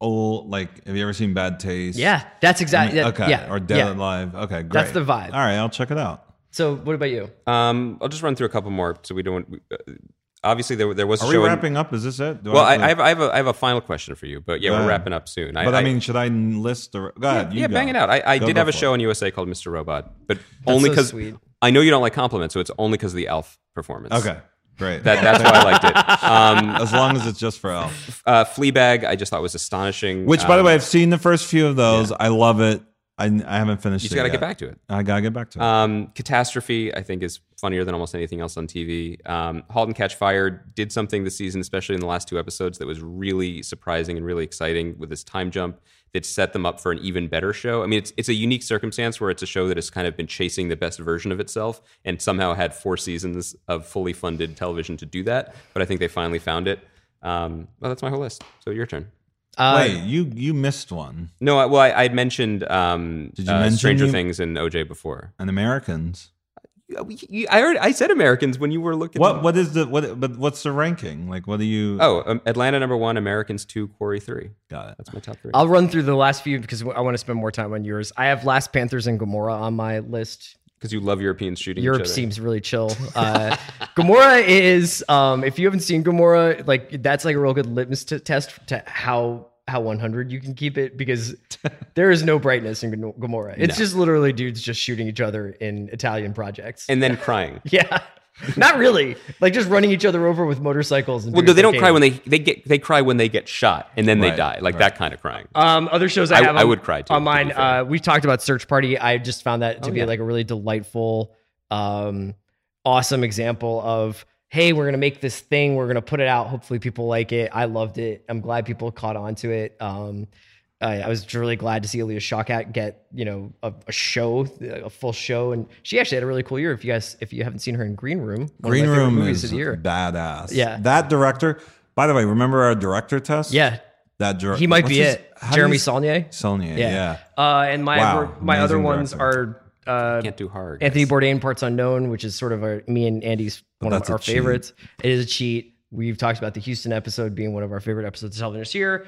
old. Like, have you ever seen Bad Taste?
Yeah, that's exactly
Okay.
yeah.
Or Dead
yeah.
Alive. Okay. Great.
That's the vibe.
All right. I'll check it out.
So what about you?
um i'll just run through a couple more so we don't uh, obviously there there was a
Are we
show. in-
wrapping up? Is this it? Do
well, I,
have
I have I have a I have a final question for you, but yeah,
Go
we're
ahead.
wrapping up soon.
but I, mean, should I list the? Go ahead. You
yeah,
go.
bang it out. I, I
Go,
did
go
have a
for
show
it.
on USA called Mr. Robot, but only
so
because
sweet.
I know you don't like compliments, so it's only because of the Elf performance.
Okay, great.
that, that's why I liked it. Um,
as long as it's just for Elf.
uh, Fleabag, I just thought was astonishing.
Which, by the
Um,
way, I've seen the first few of those. I love it. I, I haven't finished.
you just got to get back to it.
I gotta get back to it.
Um, Catastrophe, I think, is funnier than almost anything else on TV. Um, *Halt and Catch Fire* did something this season, especially in the last two episodes, that was really surprising and really exciting with this time jump that set them up for an even better show. I mean, it's it's a unique circumstance where it's a show that has kind of been chasing the best version of itself and somehow had four seasons of fully funded television to do that. But I think they finally found it. Um, well, that's my whole list. So your turn.
Uh,
Wait, you you missed one.
No, I, well, I, I had mentioned um,
Did you
uh,
mention
Stranger
you-
Things and OJ before.
And Americans.
You- I heard I said Americans when you were looking.
What what is the what? But what's the ranking? Like, what do you?
Oh, um, Atlanta number one, Americans two, Quarry three.
got it.
That's my top three.
I'll run through the last few because I want to spend more time on yours. I have Last Panthers and Gomorrah on my list.
Because you love Europeans shooting
Europe seems really chill. Uh, Gomorrah is, um, if you haven't seen Gomorrah, like that's like a real good litmus t- test to how how 100 you can keep it because there is no brightness in Gam- Gomorrah. It's just literally dudes just shooting each other in Italian projects.
and then crying.
yeah, not really. Like just running each other over with motorcycles. And
Well, no, they don't cry when they they get they cry when they get shot and then they die, like
right.
that kind of crying.
Um, other shows I,
I-
have
I
on-
would cry, too,
On
to
mine,
fair.
uh, we talked about Search Party. I just found that to
Oh,
be
yeah.
like a really delightful, um, awesome example of hey, we're gonna make this thing, we're gonna put it out. Hopefully, people like it. I loved it. I'm glad people caught on to it. Um, I, I was really glad to see Alia Shawkat get you know a, a show, a full show, and she actually had a really cool year. If you guys, if you haven't seen her in Green Room,
Green
of my favorite
Room is
of the year.
badass.
Yeah.
that director. By the way, remember our director test?
Yeah,
that director.
he might be it. Jeremy Saulnier.
Saulnier. Yeah.
Uh, and my
Wow,
other, my other ones
director.
are uh,
Can't do hard.
Anthony Bourdain parts unknown, which is sort of a, me and Andy's one of
that's a
our
cheat.
favorites. It is a cheat. We've talked about the Houston episode being one of our favorite episodes of television this year.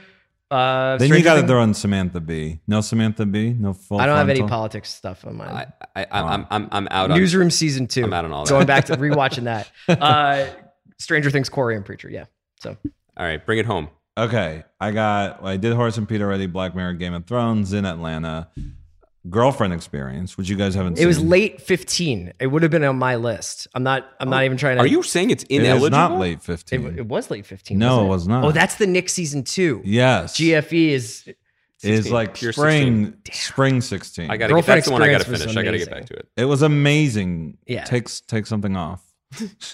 Uh,
Then you got to
Things-
throw in Samantha Bee. No Samantha Bee. No full.
I don't have any
frontal?
politics stuff on mine.
I, I, I'm, I'm, I'm out on
Newsroom season two.
I'm out on all that.
Going back to rewatching that. Uh, Stranger Things, Quarry and Preacher. Yeah. So
All right, bring it home.
Okay, I got. Well, I did Horace and Pete already. Black Mirror, Game of Thrones in Atlanta. Girlfriend Experience, which you guys haven't
it
seen.
was late 15. It would have been on my list. I'm not. I'm not even trying to.
Are you saying it's ineligible?
is not late fifteen.
it was late 15.
No,
wasn't
it was not.
Oh, that's the Knick season two.
yes,
GFE is
is like
Pure
spring. Spring sixteen.
I got to get
Girlfriend
that's the one I got to finish. I got to get back to it.
It was amazing.
Yeah.
takes take something off.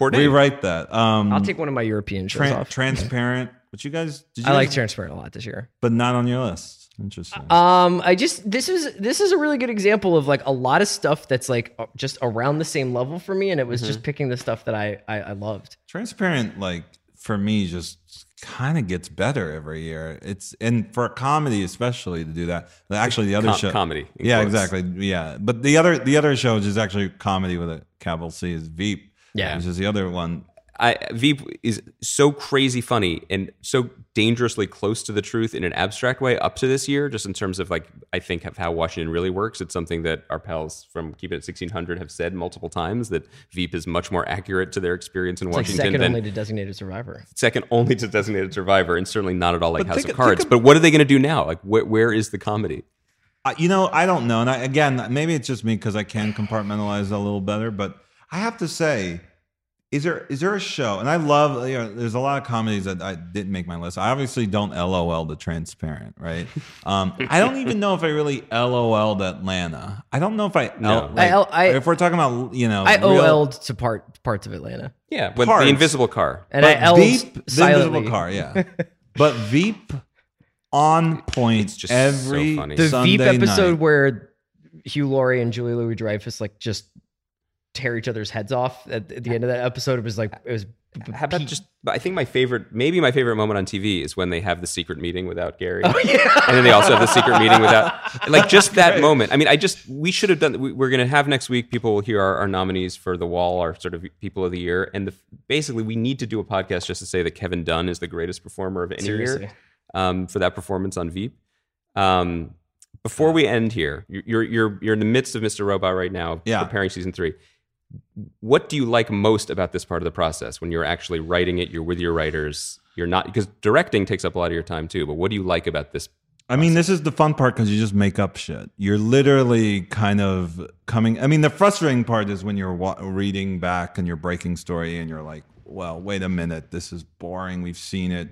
Rewrite that. Um,
I'll take one of my European shows
tran-
off.
transparent. But you guys, did you
I like Transparent a lot this year.
but not on your list. Interesting.
Um, I just this is this is a really good example of like a lot of stuff that's like uh, just around the same level for me, and it was
Mm-hmm.
just picking the stuff that I I, I loved.
transparent, like for me, just kind of gets better every year. It's and for a comedy, especially to do that. Actually, the other
Com-
show,
comedy,
Yeah,
quotes.
exactly. Yeah, but the other the other show, which is actually comedy with a capital C, is Veep.
Yeah.
which is the other one.
I, Veep is so crazy funny and so dangerously close to the truth in an abstract way up to this year, just in terms of like, I think of how Washington really works. It's something that our pals from Keep It at 1600 have said multiple times that Veep is much more accurate to their experience in
It's like
Washington
second
than
only to Designated Survivor.
second only to Designated Survivor and certainly not at all like
But
House
think-
of Cards.
of-
but what are they going to do now? Like, wh- where is the comedy?
Uh, you know, I don't know. And I, again, maybe it's just me because I can compartmentalize a little better. But I have to say, is there is there a show? And I love. You know, there's a lot of comedies that I didn't make my list. I obviously don't LOL the transparent, right? Um, I don't even know if I really LOL'd Atlanta. I don't know if I.
No.
like,
I- I-
if we're talking about you know,
I
real-
OL'd to part parts of Atlanta,
Yeah, with
Cards.
the invisible car.
and
but
I L'd
Veep, the invisible car, yeah. but Veep on point
It's just so
every
funny.
The
Sunday
Veep episode
night.
where Hugh Laurie and Julia Louis-Dreyfus like just tear each other's heads off at, at the end of that episode. It was like it was.
How about just? I think my favorite, maybe my favorite moment on TV is when they have the secret meeting without Gary,
Oh,
and then they also have the secret meeting without, like just that moment. I mean, I just we should have done. We, we're going to have next week. People will hear our, our nominees for the Wall, our sort of people of the year, and the, basically we need to do a podcast just to say that Kevin Dunn is the greatest performer of any
Seriously.
year um, for that performance on Veep. Um, before we end here, you're you're you're in the midst of Mr. Robot right now,
Yeah.
preparing season three. What do you like most about this part of the process when you're actually writing it? You're with your writers. You're not because directing takes up a lot of your time too. But what do you like about this?
I mean, this is the fun part because you just make up shit. You're literally kind of coming. I mean, the frustrating part is when you're wa- reading back and you're breaking story and you're like, "Well, wait a minute, this is boring. We've seen it,"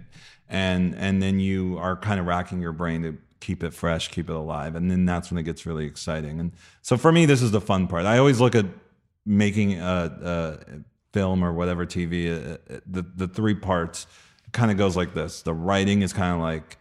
and and then you are kind of racking your brain to keep it fresh, keep it alive, and then that's when it gets really exciting. And so for me, this is the fun part. I always look at making a, a film or whatever TV. uh, uh, the the three parts kind of goes like this. The writing is kind of like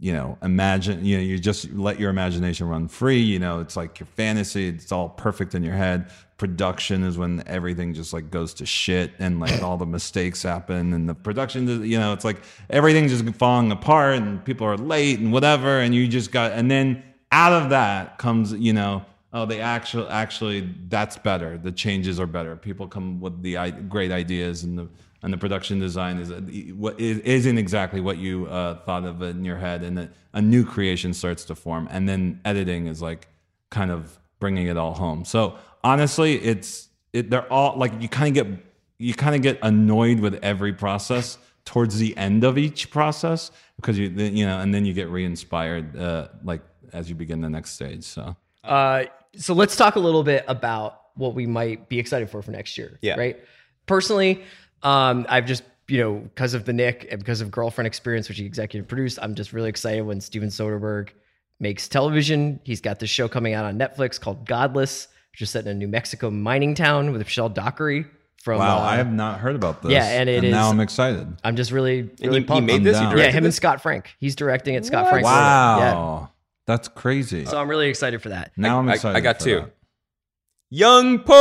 you know, imagine, you know, you just let your imagination run free. You know, it's like your fantasy, it's all perfect in your head. Production is when everything just like goes to shit and like all the mistakes happen. And the production, you know, it's like everything's just falling apart and people are late and whatever. And you just got, and then out of that comes, you know, oh, they actually, actually, that's better. The changes are better. People come with the great ideas and the, and the production design is what is isn't exactly what you uh, thought of in your head, and a new creation starts to form, and then editing is like kind of bringing it all home. So honestly, it's it, they're all like you kind of get you kind of get annoyed with every process towards the end of each process because you you know, and then you get re-inspired uh, like as you begin the next stage. So
Uh, so let's talk a little bit about what we might be excited for for next year.
Yeah.
Right. Personally, um, I've just you know because of the Knick and because of Girlfriend Experience, which he executive produced, I'm just really excited when Steven Soderbergh makes television. He's got this show coming out on Netflix called Godless, which is set in a New Mexico mining town with Michelle Dockery from.
wow,
uh,
I have not heard about this.
yeah, and it
now
is-
I'm excited.
I'm just really,
And
really
he, he
pumped.
made this. He
Yeah,
him and? Scott Frank. He's directing it. Scott Frank.
Wow, that's crazy.
So I'm really excited for that.
now I'm excited.
I got
for
two.
that.
Young Pope.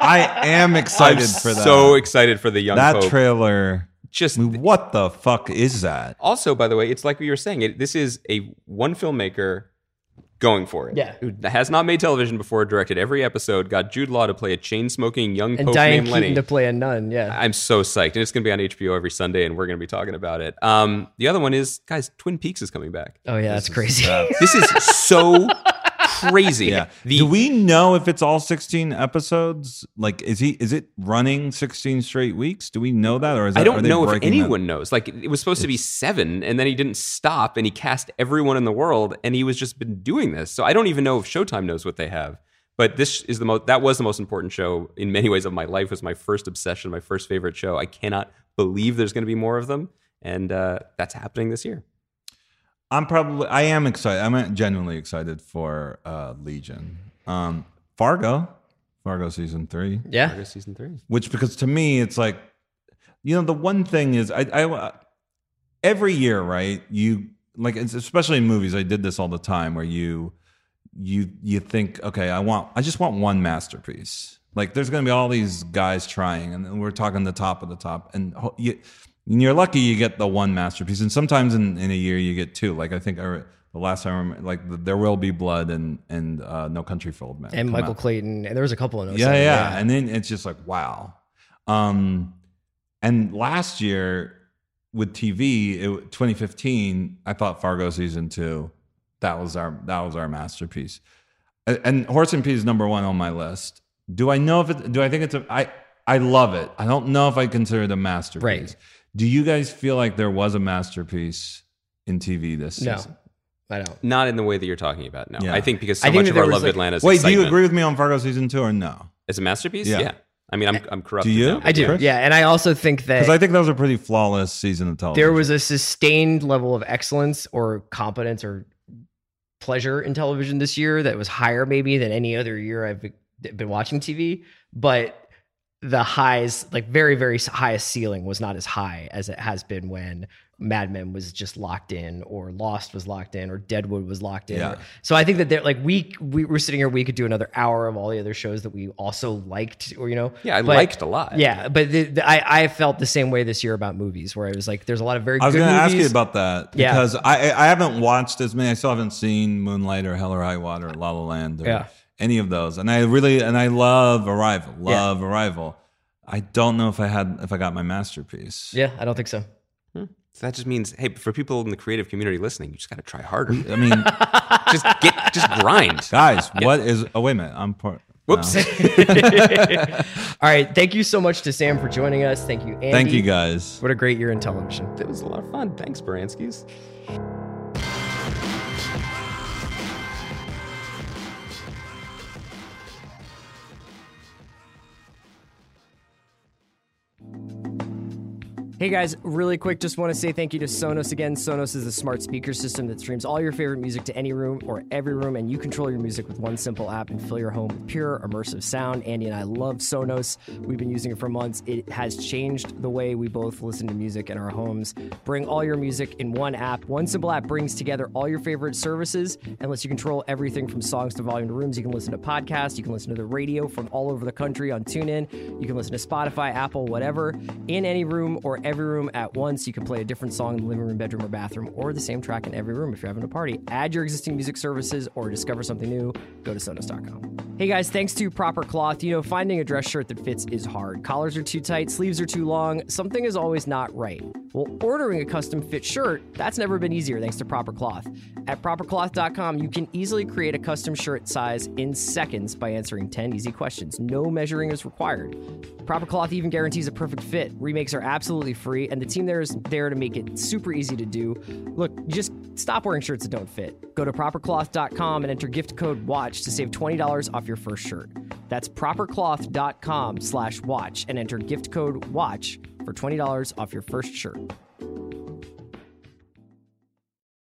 I am excited
I'm
excited for that.
so excited for the Young
that
Pope.
trailer.
Just
I mean, what the fuck is that?
also, by the way, it's like we were saying. It, this is a one filmmaker going for it.
Yeah.
who has not made television before. Directed every episode. Got Jude Law to play a chain smoking young
And
pope
Diane
named
Keaton
Lenny.
to play a nun. Yeah.
I'm so psyched, and it's going to be on HBO every Sunday, and we're going to be talking about it. Um, the other one is, guys, Twin Peaks is coming back.
Oh yeah, that's crazy.
This is so crazy.
Yeah.
The,
Do we know if it's all 16 episodes? Like, is he? Is it running 16 straight weeks? Do we know that, or is that,
I don't know if
breaking that?
anyone knows. Like it was supposed to be seven, and then he didn't stop, and he cast everyone in the world, and he was just been doing this. So I don't even know if Showtime knows what they have. But this is the most. That was the most important show in many ways of my life. It was my first obsession, my first favorite show. I cannot believe there's going to be more of them, and uh, that's happening this year.
I'm probably. I am excited. I'm genuinely excited for uh, Legion. Um, Fargo, Fargo season three.
Yeah.
Fargo season three.
which because to me it's like you know the one thing is I, I every year right you like it's especially in movies I did this all the time where you you you think okay I want I just want one masterpiece like there's gonna be all these guys trying and we're talking the top of the top and you and you're lucky you get the one masterpiece and sometimes in, in a year you get two like I think I, the last time I remember, like the, there will be blood and and uh, no country for old men
And Michael
out.
Clayton. And there was a couple of those.
Yeah, yeah, And then it's just like, wow. Um, and last year with TV, it, 2015, I thought Fargo season two, that was our that was our masterpiece. And, and Horace and Pete number one on my list. Do I know if it? Do I think it's a? I I love it. I don't know if I consider it a masterpiece.
Right.
Do you guys feel like there was a masterpiece in TV this
No,
season?
I don't.
Not in the way that you're talking about. No,
Yeah.
I think because
I
so
think
much
that
of our
was,
love
like-
Atlanta's
Wait, do you agree with me on Fargo season two or no?
It's a masterpiece.
Yeah.
Yeah. I mean, I'm I'm corrupted.
Do you?
now,
I do.
yeah.
Chris?
Yeah. And I also think that
Because I think that was a pretty flawless season of television.
there was a sustained level of excellence or competence or pleasure in television this year that was higher maybe than any other year I've been watching TV, but the highs, like very, very highest ceiling was not as high as it has been when Mad Men was just locked in or Lost was locked in or Deadwood was locked in.
Yeah.
So I think that they're like we we were sitting here, we could do another hour of all the other shows that we also liked or, you know,
Yeah, I
but-
liked a lot.
Yeah. But the, the, I, I felt the same way this year about movies where I was like, there's a lot of very good.
I was going to ask you about that
Yeah.
because I I haven't watched as many. I still haven't seen Moonlight or Hell or High Water or La La Land or
Yeah.
Any of those. And I really and I love Arrival.
Yeah.
Love Arrival. I don't know if I had if I got my masterpiece.
Yeah, I don't think so. Hmm.
So that just means, hey, for people in the creative community listening, you just got to try harder.
I mean,
just get, just grind.
guys, what is? Oh wait a minute. I'm part.
Whoops.
All right. Thank you so much to Sam for joining us. Thank you, Andy.
Thank you guys.
What a great year in television.
It was a lot of fun. Thanks, Baranskis.
Hey guys, really quick, just want to say thank you to Sonos again. Sonos is a smart speaker system that streams all your favorite music to any room or every room, and you control your music with one simple app and fill your home with pure, immersive sound. Andy and I love Sonos. We've been using it for months. It has changed the way we both listen to music in our homes. Bring all your music in one app. One simple app brings together all your favorite services and lets you control everything from songs to volume to rooms. You can listen to podcasts, you can listen to the radio from all over the country on TuneIn, you can listen to Spotify, Apple, whatever, in any room or every room at once. You can play a different song in the living room, bedroom, or bathroom, or the same track in every room if you're having a party. Add your existing music services or discover something new. Go to Sonos.com. Hey guys, thanks to Proper Cloth. You know, finding a dress shirt that fits is hard. Collars are too tight, sleeves are too long, something is always not right. Well, ordering a custom fit shirt, that's never been easier thanks to Proper Cloth. At propercloth.com, you can easily create a custom shirt size in seconds by answering 10 easy questions. No measuring is required. Proper Cloth even guarantees a perfect fit. Remakes are absolutely free, and the team there is there to make it super easy to do. Look, just stop wearing shirts that don't fit. Go to propercloth.com and enter gift code WATCH to save $20 off your first shirt. That's propercloth.com slash watch and enter gift code WATCH for $20 off your first shirt.